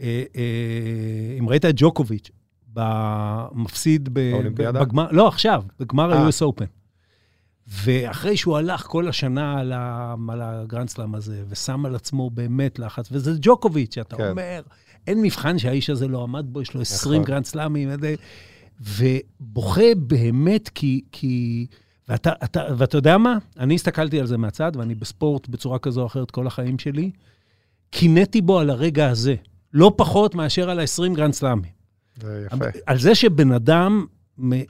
אה, אה, אם ראית את ג'וקוביץ', במפסיד? בגמר, לא, עכשיו, בגמר. ה-US Open. ואחרי שהוא הלך כל השנה על, ה, על הגרנד סלאם הזה, ושם על עצמו באמת לחץ, וזה ג'וקוביץ', שאתה כן. אומר, אין מבחן שהאיש הזה לא עמד בו, יש לו 20 נכון. ובוכה באמת כי... כי ואתה, אתה, ואתה יודע מה? אני הסתכלתי על זה מהצד, ואני בספורט בצורה כזו או אחרת כל החיים שלי. קינאתי בו על הרגע הזה, לא פחות מאשר על ה-20 גרנד סלאמים. זה יפה. על זה שבן אדם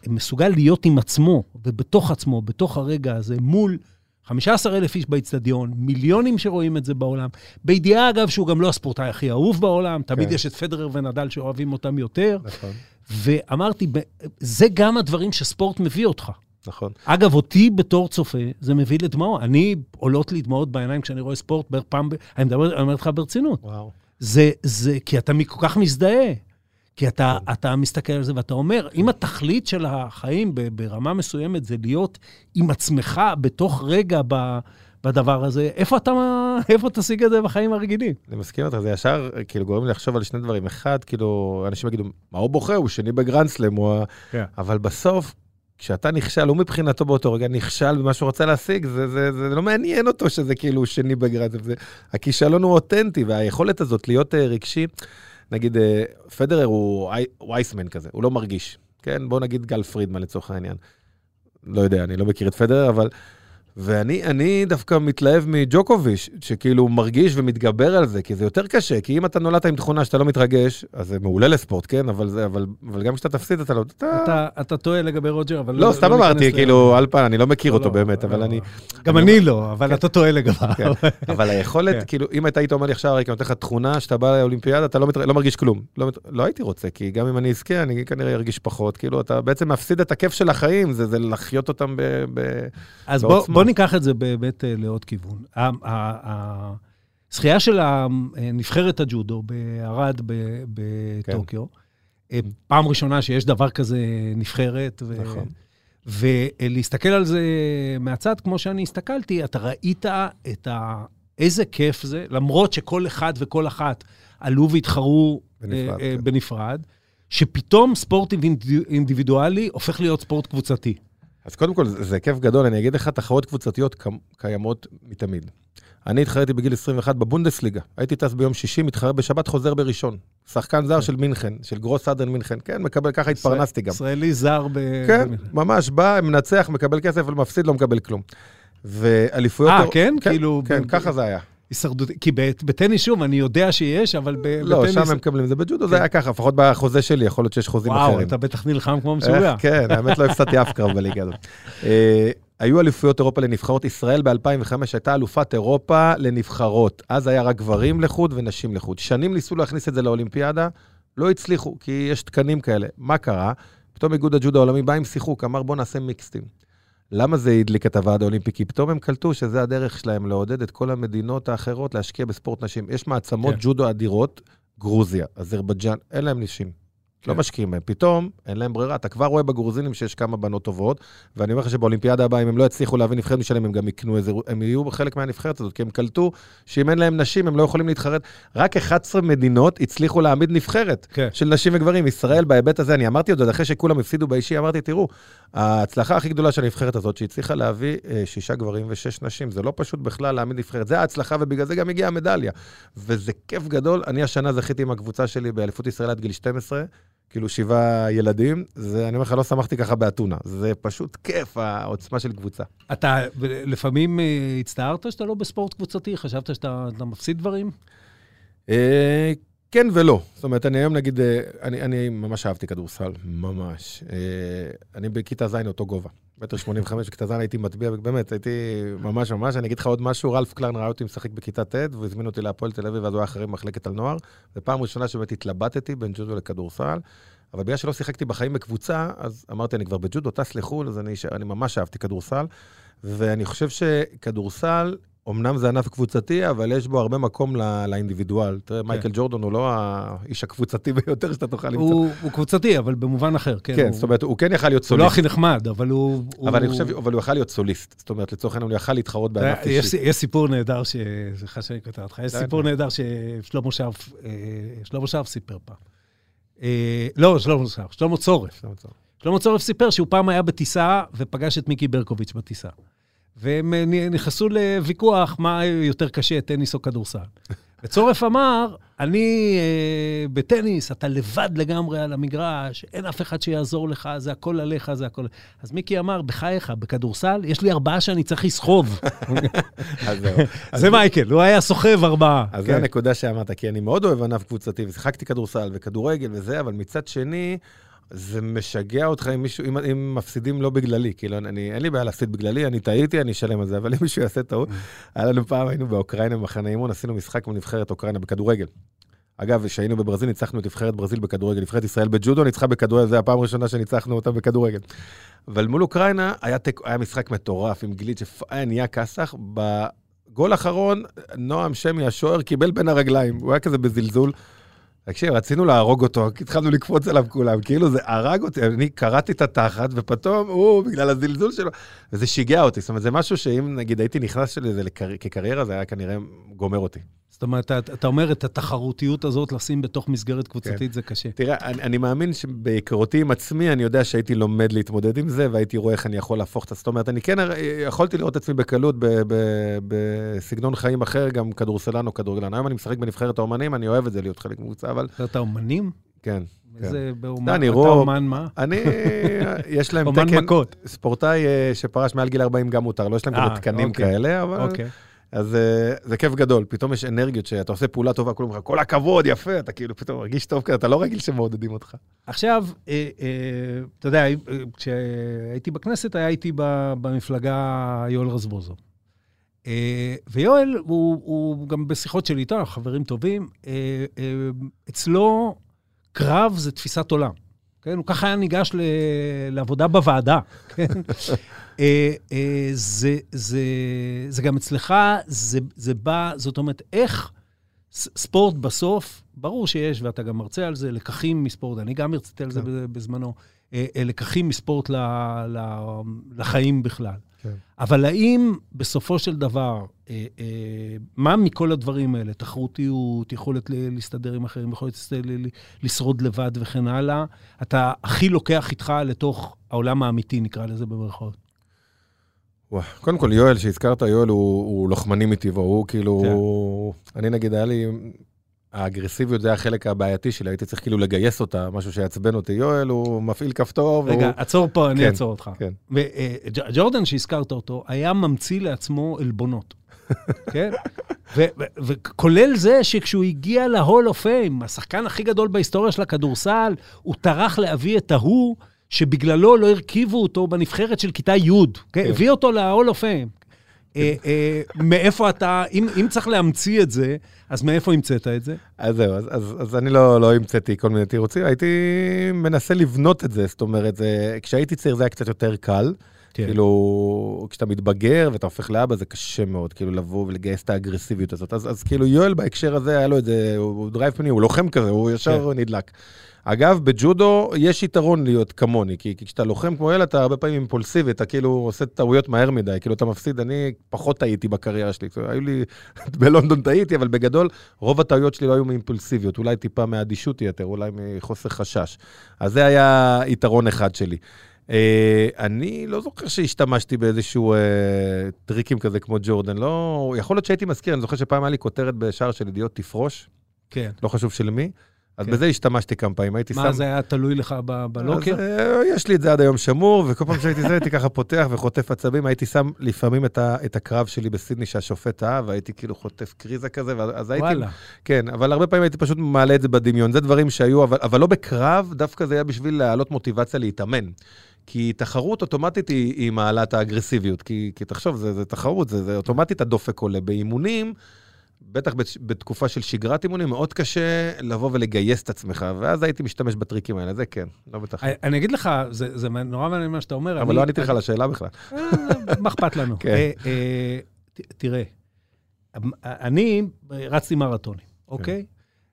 מסוגל להיות עם עצמו, ובתוך עצמו, בתוך הרגע הזה, מול 15 אלף איש באיצטדיון, מיליונים שרואים את זה בעולם. בידיעה, אגב, שהוא גם לא הספורטאי הכי אהוב בעולם, תמיד כן. יש את פדרר ונדל שאוהבים אותם יותר. נכון, ואמרתי, זה גם הדברים שספורט מביא אותך. נכון. אגב, אותי בתור צופה, זה מביא לדמעות. אני, עולות לי דמעות בעיניים כשאני רואה ספורט פעם, אני מדבר, אני אומר לך ברצינות. וואו. זה, זה, כי אתה כל כך מזדהה. כי אתה, כן. אתה מסתכל על זה ואתה אומר, אם התכלית של החיים ברמה מסוימת זה להיות עם עצמך בתוך רגע ב, בדבר הזה, איפה אתה, איפה תשיג את זה בחיים הרגילים? אני מסכים איתך, זה ישר כאילו גורם לי לחשוב על שני דברים. אחד, כאילו, אנשים יגידו, מה הוא בוכה? הוא שני בגרנדסלם, הוא... ה-" כן. אבל בסוף, כשאתה נכשל, הוא מבחינתו באותו רגע נכשל במה שהוא רוצה להשיג, זה, זה, זה לא מעניין אותו שזה כאילו שני בגרנדסלם. זה, הכישלון הוא אותנטי, והיכולת הזאת להיות אה, רגשי, נגיד, אה, פדרר הוא אייסמן כזה, הוא לא מרגיש. כן, בוא נגיד גל פרידמן לצורך העניין. לא יודע, אני לא מכיר את פדרר, אבל... ואני אני דווקא מתלהב מג'וקוביץ', שכאילו מרגיש ומתגבר על זה, כי זה יותר קשה, כי אם אתה נולדת עם תכונה שאתה לא מתרגש, אז זה מעולה לספורט, כן? אבל, זה, אבל, אבל גם כשאתה תפסיד, אתה לא... אתה... אתה, אתה טועה לגבי רוג'ר, אבל... לא, סתם ניכנס אמרתי, כאילו, על פן, אני לא מכיר לא, אותו לא, באמת, אבל לא. אני... גם אני לא, אבל אתה טועה לגביו. כן. אבל היכולת, כן. כאילו, אם אתה היית אומר לי עכשיו, אני נותן לך תכונה שאתה בא לאולימפיאדה, אתה לא, מתר... לא מרגיש כלום. לא, מת- לא הייתי רוצה, כי גם אם אני אזכה, אני כנראה ארגיש פחות. כאילו, אתה בעצם מפסיד את הכיף של החיים, זה, זה לחיות אותם ב... ב... אז בוא, בעוצמה. בוא ניקח את זה באמת אה, לעוד כיוון. הזכייה של נבחרת הג'ודו בערד בטוקיו, אה, פעם ראשונה שיש דבר כזה נבחרת, ו- נכון. ולהסתכל על זה מהצד, כמו שאני הסתכלתי, אתה ראית את ה... איזה כיף זה, למרות שכל אחד וכל אחת עלו והתחרו בנפרד, אה, אה, כן. בנפרד, שפתאום ספורט אינדיבידו- אינדיבידואלי הופך להיות ספורט קבוצתי. אז קודם כל, זה, כיף גדול, אני אגיד לך, תחרויות קבוצתיות קיימות מתמיד. אני התחרתי בגיל 21 בבונדסליגה. הייתי טס ביום שישי, מתחרה בשבת, חוזר בראשון. שחקן זר של מינכן, של גרוס האדרן מינכן. כן, מקבל, ככה התפרנסתי גם. ישראלי זר ב... כן, ממש, בא, מנצח, מקבל כסף, אבל מפסיד, לא מקבל כלום. ואליפויות... אה, אירופ- כן? כאילו, כן, ככה זה היה. הישרדות, כי בטניס, שוב, אני יודע שיש, אבל ב- לא, בטניס... שם הם מקבלים את זה. בג'ודו זה היה ככה, לפחות בחוזה שלי, יכול להיות שיש חוזים אחרים. וואו, אתה בטח נלחם כמו משוגע. איך, כן, האמת לא הפסדתי אף קרב בליגה הזאת. אה, היו אליפויות אירופה לנבחרות. ישראל ב-2005 הייתה אלופת אירופה לנבחרות. אז היה רק גברים לחוד ונשים לחוד. שנים ניסו להכניס את זה לאולימפיאדה, לא הצליחו, כי יש תקנים כאלה. מה קרה? פתאום איגוד הג'ודו העולמי בא עם שיחוק, אמר בוא נעשה מיקסטים. למה זה הדליק את הוועד האולימפי? כי פתאום הם קלטו שזה הדרך שלהם לעודד את כל המדינות האחרות להשקיע בספורט נשים. יש מעצמות כן. ג'ודו אדירות, גרוזיה, אזרבייג'אן, אין להם נשים. לא כן. משקיעים בהם. פתאום, אין להם ברירה. אתה כבר רואה בגרוזינים שיש כמה בנות טובות, ואני אומר לך שבאולימפיאדה הבאה, אם הם לא יצליחו להביא נבחרת משלם, הם גם יקנו איזה... הם יהיו חלק מהנבחרת הזאת, כי הם קלטו שאם אין להם נשים, הם לא יכולים להתחרט. רק 11 מדינות הצליחו להעמיד נבחרת כן. של נשים וגברים. ישראל בהיבט הזה, אני אמרתי את זה אחרי שכולם הפסידו באישי, אמרתי, תראו, ההצלחה הכי גדולה של הנבחרת הזאת, שהצליחה להביא אה, שישה גברים ושש נשים. זה לא פשוט בכלל להעמיד נבחרת. זה ההצלחה, ובגלל זה גם הגיעה המדליה. וזה כיף גדול. אני השנה זכיתי עם הקבוצה שלי באליפות ישראל עד גיל 12, כאילו שבעה ילדים. זה, אני אומר לך, לא שמחתי ככה באתונה. זה פשוט כיף, העוצמה של קבוצה. אתה לפעמים אה, הצטערת שאתה לא בספורט קבוצתי? חשבת שאתה אתה מפסיד דברים? אה, כן ולא. זאת אומרת, אני היום נגיד, אה, אני, אני ממש אהבתי כדורסל, ממש. אני בכיתה ז' אותו גובה. מטר שמונים וחמש, ז' הייתי מטביע, באמת, הייתי ממש ממש. אני אגיד לך עוד משהו, רלף קליין ראה אותי משחק בכיתה ט', והוא הזמין אותי להפועל תל אביב, ואז הוא היה אחרי מחלקת הנוער. זו פעם ראשונה שבאמת התלבטתי בין ג'ודו לכדורסל. אבל בגלל שלא שיחקתי בחיים בקבוצה, אז אמרתי, אני כבר בג'ודו, טס לחו"ל, אז אני, אני ממש אהבתי כדורסל. ואני חושב שכדורסל, אמנם זה ענף קבוצתי, אבל יש בו הרבה מקום לא, לאינדיבידואל. תראה, כן. מייקל ג'ורדון הוא לא האיש הקבוצתי ביותר שאתה תוכל למצוא. הוא הוא קבוצתי, אבל במובן אחר, כן. כן, הוא- זאת אומרת, הוא כן יכל להיות הוא לא סוליסט. הכי נחמד, אבל הוא... אבל הוא- אני חושב, אבל הוא יכל להיות סוליסט. זאת אומרת, לצורך העניין, הוא יכל להתחרות יודע, בענף יש אישי. יש סיפור נהדר, ש- סליחה שאני קוטע אותך, יש די, סיפור. נהדר ששלמה שרף, אה, שרף סיפר פעם. אה, לא, שלמה שרף, שלמה צורף. שלמה צורף סיפר שהוא פעם היה בטיסה ופגש את מיקי ברקוביץ' בטיסה. והם אה, נכנסו לוויכוח מה יותר קשה, טניס או כדורסל. וצורף אמר, אני אה, בטניס, אתה לבד לגמרי על המגרש, אין אף אחד שיעזור לך, זה הכל עליך, זה הכל... אז מיקי אמר, בחייך, בכדורסל, יש לי ארבעה שאני צריך לסחוב. זה מייקל, הוא היה סוחב ארבעה. אז כן. זו הנקודה שאמרת, כי אני מאוד אוהב ענף קבוצתי, ושיחקתי כדורסל וכדורגל וזה, אבל מצד שני, זה משגע אותך אם מישהו, אם, אם מפסידים לא בגללי, כאילו, אני, אין לי בעיה להפסיד בגללי, אני טעיתי, אני אשלם על זה, אבל אם מישהו יעשה טעות, היה לנו פעם, היינו באוקראינה במחנה אימון, עשינו משחק עם נבחרת אוקראינה בכדורגל. אגב, כשהיינו בברזיל, ניצחנו את נבחרת ברזיל בכדורגל. נבחרת ישראל בג'ודו ניצחה בכדורגל, זו הפעם הראשונה שניצחנו אותה בכדורגל. אבל מול אוקראינה היה, תק... היה משחק מטורף עם גליץ' שהיה נהיה כסח. בגול האחרון, נועם שמי, השוער, קיבל בין הרגליים. הוא היה כזה בזלזול. תקשיב, רצינו להרוג אותו, התחלנו לקפוץ עליו כולם, כאילו זה הרג אותי, אני קרעתי את התחת, ופתאום הוא, בגלל הזלזול שלו, וזה שיגע אותי. זאת אומרת, זה משהו שאם נגיד הייתי נכנס לזה. כקריירה, זה היה כנראה גומר אותי. זאת אומרת, אתה, אתה אומר את התחרותיות הזאת לשים בתוך מסגרת קבוצתית, כן. זה קשה. תראה, אני, אני מאמין שבהיכרותי עם עצמי, אני יודע שהייתי לומד להתמודד עם זה, והייתי רואה איך אני יכול להפוך את זה. זאת אומרת, אני כן יכולתי לראות את עצמי בקלות בסגנון חיים אחר, גם כדורסלן או כדורגלן. היום אני משחק בנבחרת האומנים, אני אוהב את זה להיות חלק מקבוצה, אבל... אתה אומנים? כן. איזה כן. באומן, אתה אומן מה? אני, יש להם תקן, אומן מכות. ספורטאי אה, שפרש מעל גיל 40 גם מותר, לא יש להם כזה תקנים אוקיי. כאלה, אבל... אוקיי. אז uh, זה כיף גדול, פתאום יש אנרגיות שאתה עושה פעולה טובה, כולם אומרים לך, כל הכבוד, יפה, אתה כאילו פתאום מרגיש טוב כזה, אתה לא רגיל שמעודדים אותך. עכשיו, אה, אה, אתה יודע, אה, כשהייתי בכנסת, היה איתי במפלגה יואל רזבוזוב. אה, ויואל, הוא, הוא גם בשיחות שלי איתו, חברים טובים, אה, אה, אצלו קרב זה תפיסת עולם. כן? הוא ככה היה ניגש ל... לעבודה בוועדה, כן? זה, זה, זה גם אצלך, זה, זה בא, זאת אומרת, איך ספורט בסוף, ברור שיש, ואתה גם מרצה על זה, לקחים מספורט, אני גם הרציתי על זה כן. בזמנו, לקחים מספורט לחיים בכלל. כן. אבל האם בסופו של דבר, אה, אה, מה מכל הדברים האלה, תחרותיות, יכולת להסתדר עם אחרים, יכולת לשרוד לבד וכן הלאה, אתה הכי לוקח איתך לתוך העולם האמיתי, נקרא לזה במרכאות? קודם כל, יואל, שהזכרת, יואל הוא, הוא לוחמני מטבעו, הוא כאילו, כן. אני נגיד, היה לי האגרסיביות זה החלק הבעייתי שלי, הייתי צריך כאילו לגייס אותה, משהו שיעצבן אותי. יואל, הוא מפעיל כפתור. רגע, והוא... עצור פה, אני כן, אעצור אותך. כן. וג'ורדן, אה, שהזכרת אותו, היה ממציא לעצמו עלבונות. כן? וכולל זה שכשהוא הגיע להול אוף פיים, השחקן הכי גדול בהיסטוריה של הכדורסל, הוא טרח להביא את ההוא שבגללו לא הרכיבו אותו בנבחרת של כיתה י', כן? כן. הביא אותו ל Hall of Fame. אה, אה, מאיפה אתה, אם, אם צריך להמציא את זה, אז מאיפה המצאת את זה? אז זהו, אז, אז, אז אני לא, לא המצאתי כל מיני תירוצים, הייתי מנסה לבנות את זה, זאת אומרת, זה, כשהייתי צעיר זה היה קצת יותר קל. כן. כאילו, כשאתה מתבגר ואתה הופך לאבא, זה קשה מאוד, כאילו, לבוא ולגייס את האגרסיביות הזאת. אז, אז כאילו, יואל בהקשר הזה, היה לו את זה, הוא drive פנימי, הוא לוחם כזה, הוא ישר כן. נדלק. אגב, בג'ודו יש יתרון להיות כמוני, כי, כי כשאתה לוחם כמו ילד, אתה הרבה פעמים אימפולסיבי, אתה כאילו עושה טעויות מהר מדי, כאילו אתה מפסיד, אני פחות טעיתי בקריירה שלי, היו לי, בלונדון טעיתי, אבל בגדול, רוב הטעויות שלי לא היו מאימפולסיביות, אולי טיפה מאדישות יתר, אולי מחוסר חשש. אז זה היה יתרון אחד שלי. Uh, אני לא זוכר שהשתמשתי באיזשהו uh, טריקים כזה כמו ג'ורדן, לא... יכול להיות שהייתי מזכיר, אני זוכר שפעם היה לי כותרת בשער של ידיעות תפרוש. כן. לא חשוב של מי. אז כן. בזה השתמשתי כמה פעמים, הייתי מה, שם... מה, זה היה תלוי לך בלוקר? אז, אה, יש לי את זה עד היום שמור, וכל פעם שהייתי זה, הייתי ככה פותח וחוטף עצבים, הייתי שם לפעמים את, ה, את הקרב שלי בסידני שהשופט אהב, והייתי כאילו חוטף קריזה כזה, ואז הייתי... וואלה. כן, אבל הרבה פעמים הייתי פשוט מעלה את זה בדמיון. זה דברים שהיו, אבל, אבל לא בקרב, דווקא זה היה בשביל להעלות מוטיבציה להתאמן. כי תחרות אוטומטית היא, היא מעלה את האגרסיביות, כי, כי תחשוב, זה, זה תחרות, זה, זה אוטומטית הדופק עולה. באימונים... בטח בתקופה של שגרת אימונים, מאוד קשה לבוא ולגייס את עצמך, ואז הייתי משתמש בטריקים האלה, זה כן, לא בטח. אני אגיד לך, זה, זה נורא מעניין מה שאתה אומר. אבל לא עניתי לך על השאלה בכלל. אה, מה אכפת לנו? כן. אה, אה, תראה, אני רצתי מרתונים, אוקיי?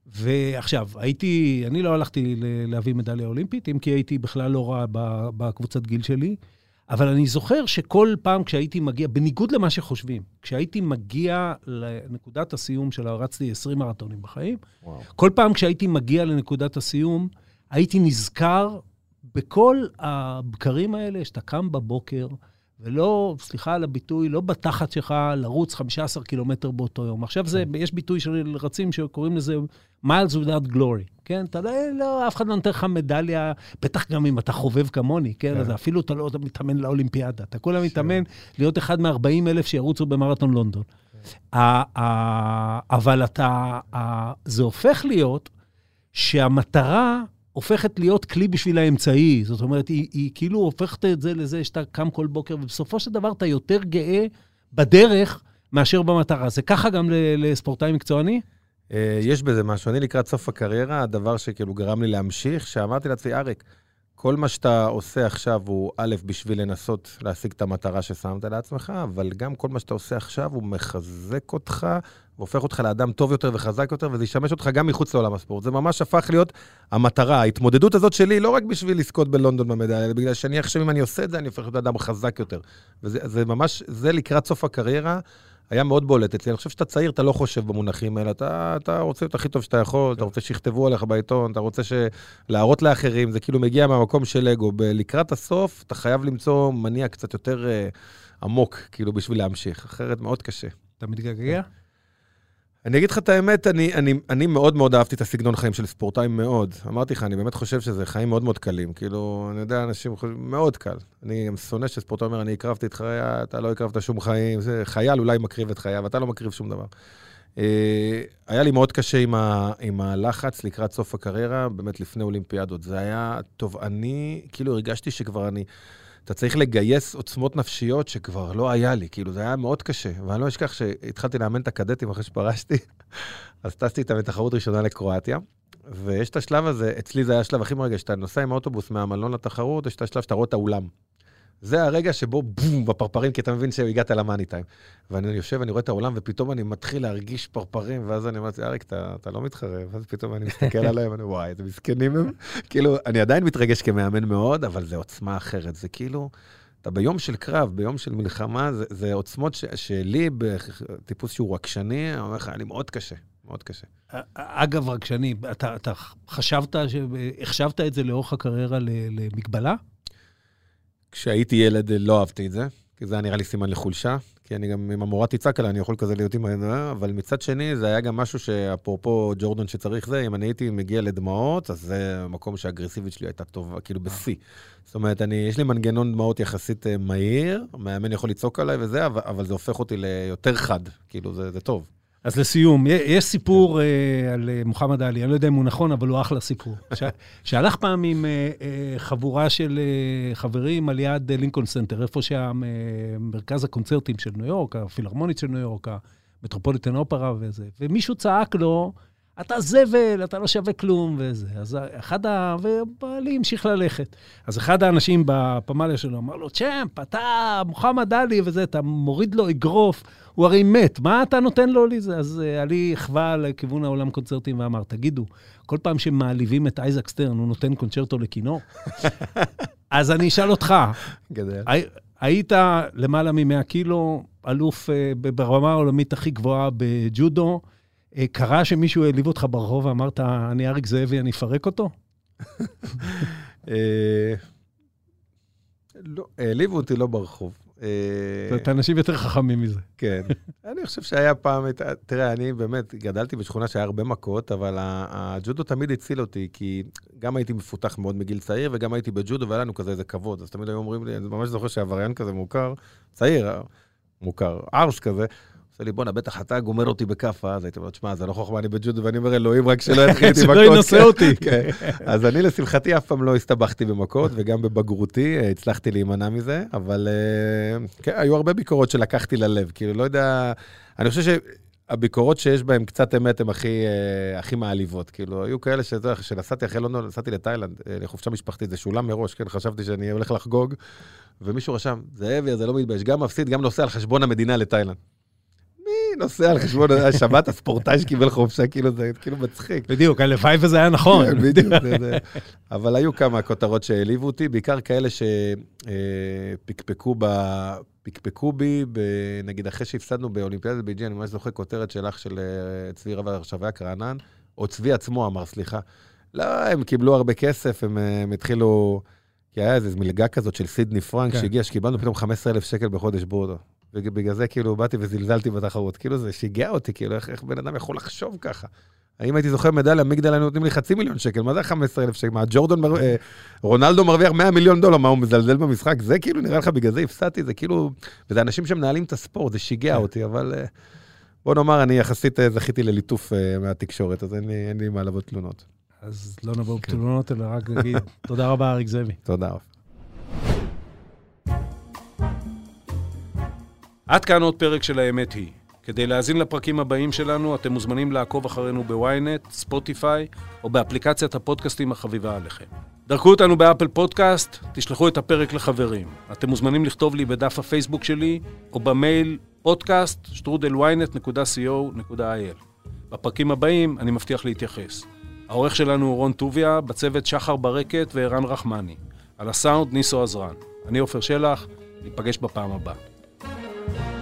ועכשיו, הייתי, אני לא הלכתי להביא מדליה אולימפית, אם כי הייתי בכלל לא רע בקבוצת גיל שלי. אבל אני זוכר שכל פעם כשהייתי מגיע, בניגוד למה שחושבים, כשהייתי מגיע לנקודת הסיום של רצתי 20 מרתונים בחיים, וואו. כל פעם כשהייתי מגיע לנקודת הסיום, הייתי נזכר בכל הבקרים האלה שאתה קם בבוקר, ולא, סליחה על הביטוי, לא בתחת שלך לרוץ 15 קילומטר באותו יום. עכשיו זה, יש ביטוי של רצים שקוראים לזה miles without glory, כן? אתה לא, לא, אף אחד לא נותן לך מדליה, בטח גם אם אתה חובב כמוני, כן? אז כן. אפילו אתה לא מתאמן לאולימפיאדה. אתה כולה מתאמן להיות אחד מ-40 אלף שירוצו במרתון לונדון. כן. אבל אתה, זה הופך להיות שהמטרה הופכת להיות כלי בשביל האמצעי. זאת אומרת, היא, היא כאילו הופכת את זה לזה שאתה קם כל בוקר, ובסופו של דבר אתה יותר גאה בדרך מאשר במטרה. זה ככה גם לספורטאי מקצועני? אה, יש בזה משהו. אני לקראת סוף הקריירה, הדבר שכאילו גרם לי להמשיך, שאמרתי לעצמי, אריק, כל מה שאתה עושה עכשיו הוא א', בשביל לנסות להשיג את המטרה ששמת לעצמך, אבל גם כל מה שאתה עושה עכשיו הוא מחזק אותך, והופך אותך לאדם טוב יותר וחזק יותר, וזה ישמש אותך גם מחוץ לעולם הספורט. זה ממש הפך להיות המטרה. ההתמודדות הזאת שלי, לא רק בשביל לזכות בלונדון במדליה, אלא בגלל שאני עכשיו, אם אני עושה את זה, אני הופך להיות אדם חזק יותר. וזה ממש, זה לקראת סוף הקריירה. היה מאוד בולט אצלי. אני חושב שאתה צעיר, אתה לא חושב במונחים האלה, אתה, אתה רוצה להיות הכי טוב שאתה יכול, אתה רוצה שיכתבו עליך בעיתון, אתה רוצה ש... להראות לאחרים, זה כאילו מגיע מהמקום של אגו. לקראת הסוף, אתה חייב למצוא מניע קצת יותר uh, עמוק, כאילו, בשביל להמשיך, אחרת מאוד קשה. אתה מתגעגע? אני אגיד לך את האמת, אני, אני, אני מאוד מאוד אהבתי את הסגנון חיים של ספורטאי, מאוד. אמרתי לך, אני באמת חושב שזה חיים מאוד מאוד קלים. כאילו, אני יודע, אנשים חושבים, מאוד קל. אני גם שונא שספורטאי אומר, אני הקרבתי את חיי, אתה לא הקרבת שום חיים. זה, חייל אולי מקריב את חייו, אתה לא מקריב שום דבר. אה, היה לי מאוד קשה עם, ה, עם הלחץ לקראת סוף הקריירה, באמת לפני אולימפיאדות. זה היה תובעני, כאילו הרגשתי שכבר אני... אתה צריך לגייס עוצמות נפשיות שכבר לא היה לי, כאילו, זה היה מאוד קשה. ואני לא אשכח שהתחלתי לאמן את הקדטים אחרי שפרשתי, אז טסתי איתם לתחרות ראשונה לקרואטיה, ויש את השלב הזה, אצלי זה היה השלב הכי מרגש, שאתה נוסע עם האוטובוס מהמלון לתחרות, יש את השלב שאתה רואה את האולם. זה הרגע שבו בום, בפרפרים, כי אתה מבין שהגעת למאני טיים. ואני יושב, אני רואה את העולם, ופתאום אני מתחיל להרגיש פרפרים, ואז אני אומר, אריק, אתה, אתה לא מתחרה, ואז פתאום אני מסתכל עליהם, אני וואי, איזה מסכנים הם. כאילו, אני עדיין מתרגש כמאמן מאוד, אבל זה עוצמה אחרת. זה כאילו, אתה ביום של קרב, ביום של מלחמה, זה, זה עוצמות ש, שלי, בטיפוס שהוא רגשני, אני אומר לך, אני מאוד קשה. מאוד קשה. אגב, רגשני, אתה, אתה חשבת, החשבת את זה לאורך הקריירה למגבלה? כשהייתי ילד לא אהבתי את זה, כי זה היה נראה לי סימן לחולשה, כי אני גם, אם המורה תצעק עליי, אני יכול כזה להיות עם ה... אבל מצד שני, זה היה גם משהו שאפרופו ג'ורדון שצריך זה, אם אני הייתי מגיע לדמעות, אז זה מקום שהאגרסיבית שלי הייתה טובה, כאילו בשיא. זאת אומרת, אני, יש לי מנגנון דמעות יחסית אה, מהיר, המאמן יכול לצעוק עליי וזה, אבל, אבל זה הופך אותי ליותר חד, כאילו, זה, זה טוב. אז לסיום, יש סיפור אה, על אה, מוחמד עלי, אני לא יודע אם הוא נכון, אבל הוא אחלה סיפור. ש... שהלך פעם עם אה, אה, חבורה של חברים על יד לינקולן סנטר, איפה שהמרכז הקונצרטים של ניו יורק, הפילהרמונית של ניו יורק, המטרופוליטן אופרה וזה, ומישהו צעק לו, אתה זבל, אתה לא שווה כלום וזה. אז אחד ה... ועלי המשיך ללכת. אז אחד האנשים בפמליה שלו אמר לו, צ'מפ, אתה מוחמד עלי וזה, אתה מוריד לו אגרוף, הוא הרי מת, מה אתה נותן לו לזה? אז אה, עלי חווה לכיוון העולם קונצרטים ואמר, תגידו, כל פעם שמעליבים את אייזק סטרן, הוא נותן קונצ'רטו לכינור? אז אני אשאל אותך, גדל. היית למעלה מ-100 קילו, אלוף אה, ברמה העולמית הכי גבוהה בג'ודו, קרה שמישהו העליב אותך ברחוב ואמרת, אני אריק זאבי, אני אפרק אותו? אה, לא, העליבו אותי לא ברחוב. אה, זאת אומרת, אנשים יותר חכמים מזה. כן. אני חושב שהיה פעם, תראה, אני באמת גדלתי בשכונה שהיה הרבה מכות, אבל הג'ודו תמיד הציל אותי, כי גם הייתי מפותח מאוד מגיל צעיר, וגם הייתי בג'ודו, והיה לנו כזה איזה כבוד. אז תמיד היו אומרים לי, אני ממש זוכר שעבריין כזה מוכר, צעיר, מוכר, ארס כזה, עושה לי, בואנה, בטח אתה גומר אותי בכאפה, אז הייתי אומר, שמע, זה לא חוכמה, אני בג'ודו, ואני אומר, אלוהים, רק שלא יתחיל איתי מכות. שלא ינשא אותי. כן. אז אני, לשמחתי, אף פעם לא הסתבכתי במכות, וגם בבגרותי אה, הצלחתי להימנע מזה, אבל אה, כן, היו הרבה ביקורות שלקחתי ללב, כאילו, לא יודע, אני חושב שהביקורות שיש בהן קצת אמת הן הכי, אה, הכי מעליבות. כאילו, היו כאלה שזה, כשנסעתי אחרי לונדון, נסעתי לתאילנד, לחופשה משפחתית, זה שולם מראש, כן, חשבתי שאני הולך לחגוג, ומישהו רשם, זאבי, זה לא מתבייש, גם מפסיד, גם נוסע על חשבון המדינה לתאילנד. נוסע על חשבון השבת הספורטאי שקיבל חופשה, כאילו זה כאילו מצחיק. בדיוק, הלוואי וזה היה נכון. כן, בדיוק, אבל היו כמה כותרות שהעליבו אותי, בעיקר כאלה שפקפקו ב... פקפקו בי, נגיד אחרי שהפסדנו באולימפיאדת בייג'י, אני ממש זוכר כותרת שלך של אה, צבי רב הרשביאק רענן, או צבי עצמו אמר, סליחה. לא, הם קיבלו הרבה כסף, הם, אה, הם התחילו... כי היה איזו מלגה כזאת של סידני פרנק, כן. שהגיע, שקיבלנו פתאום 15,000 שקל בחודש ברודו. ובגלל זה כאילו באתי וזלזלתי בתחרות. כאילו זה שיגע אותי, כאילו איך, איך בן אדם יכול לחשוב ככה? האם הייתי זוכר מדליה, מגדל היו נותנים לי חצי מיליון שקל, מה זה 15,000 שקל? מה, ג'ורדון, מר... אה, רונלדו מרוויח 100 מיליון דולר, מה הוא מזלזל במשחק? זה כאילו, נראה לך, בגלל זה הפסדתי, זה כאילו... וזה אנשים שמנהלים את הספורט, זה שיגע כן. אותי, אבל אה, בוא נאמר, אני יחסית אה, זכיתי לליטוף מהתקשורת, אז אין לי, אין לי מה לבוא תלונות. אז לא נבוא בתלונות, אלא רק נגיד תודה רבה, אריק זאבי. תודה. עד כאן עוד פרק של האמת היא. כדי להאזין לפרקים הבאים שלנו, אתם מוזמנים לעקוב אחרינו בוויינט, ספוטיפיי, או באפליקציית הפודקאסטים החביבה עליכם. דרגו אותנו באפל פודקאסט, תשלחו את הפרק לחברים. אתם מוזמנים לכתוב לי בדף הפייסבוק שלי, או במייל podcast שטרודל ynet.co.il. בפרקים הבאים אני מבטיח להתייחס. העורך שלנו הוא רון טוביה, בצוות שחר ברקת וערן רחמני. על הסאונד ניסו עזרן. אני עופר שלח, ניפגש בפעם הבאה. Bye.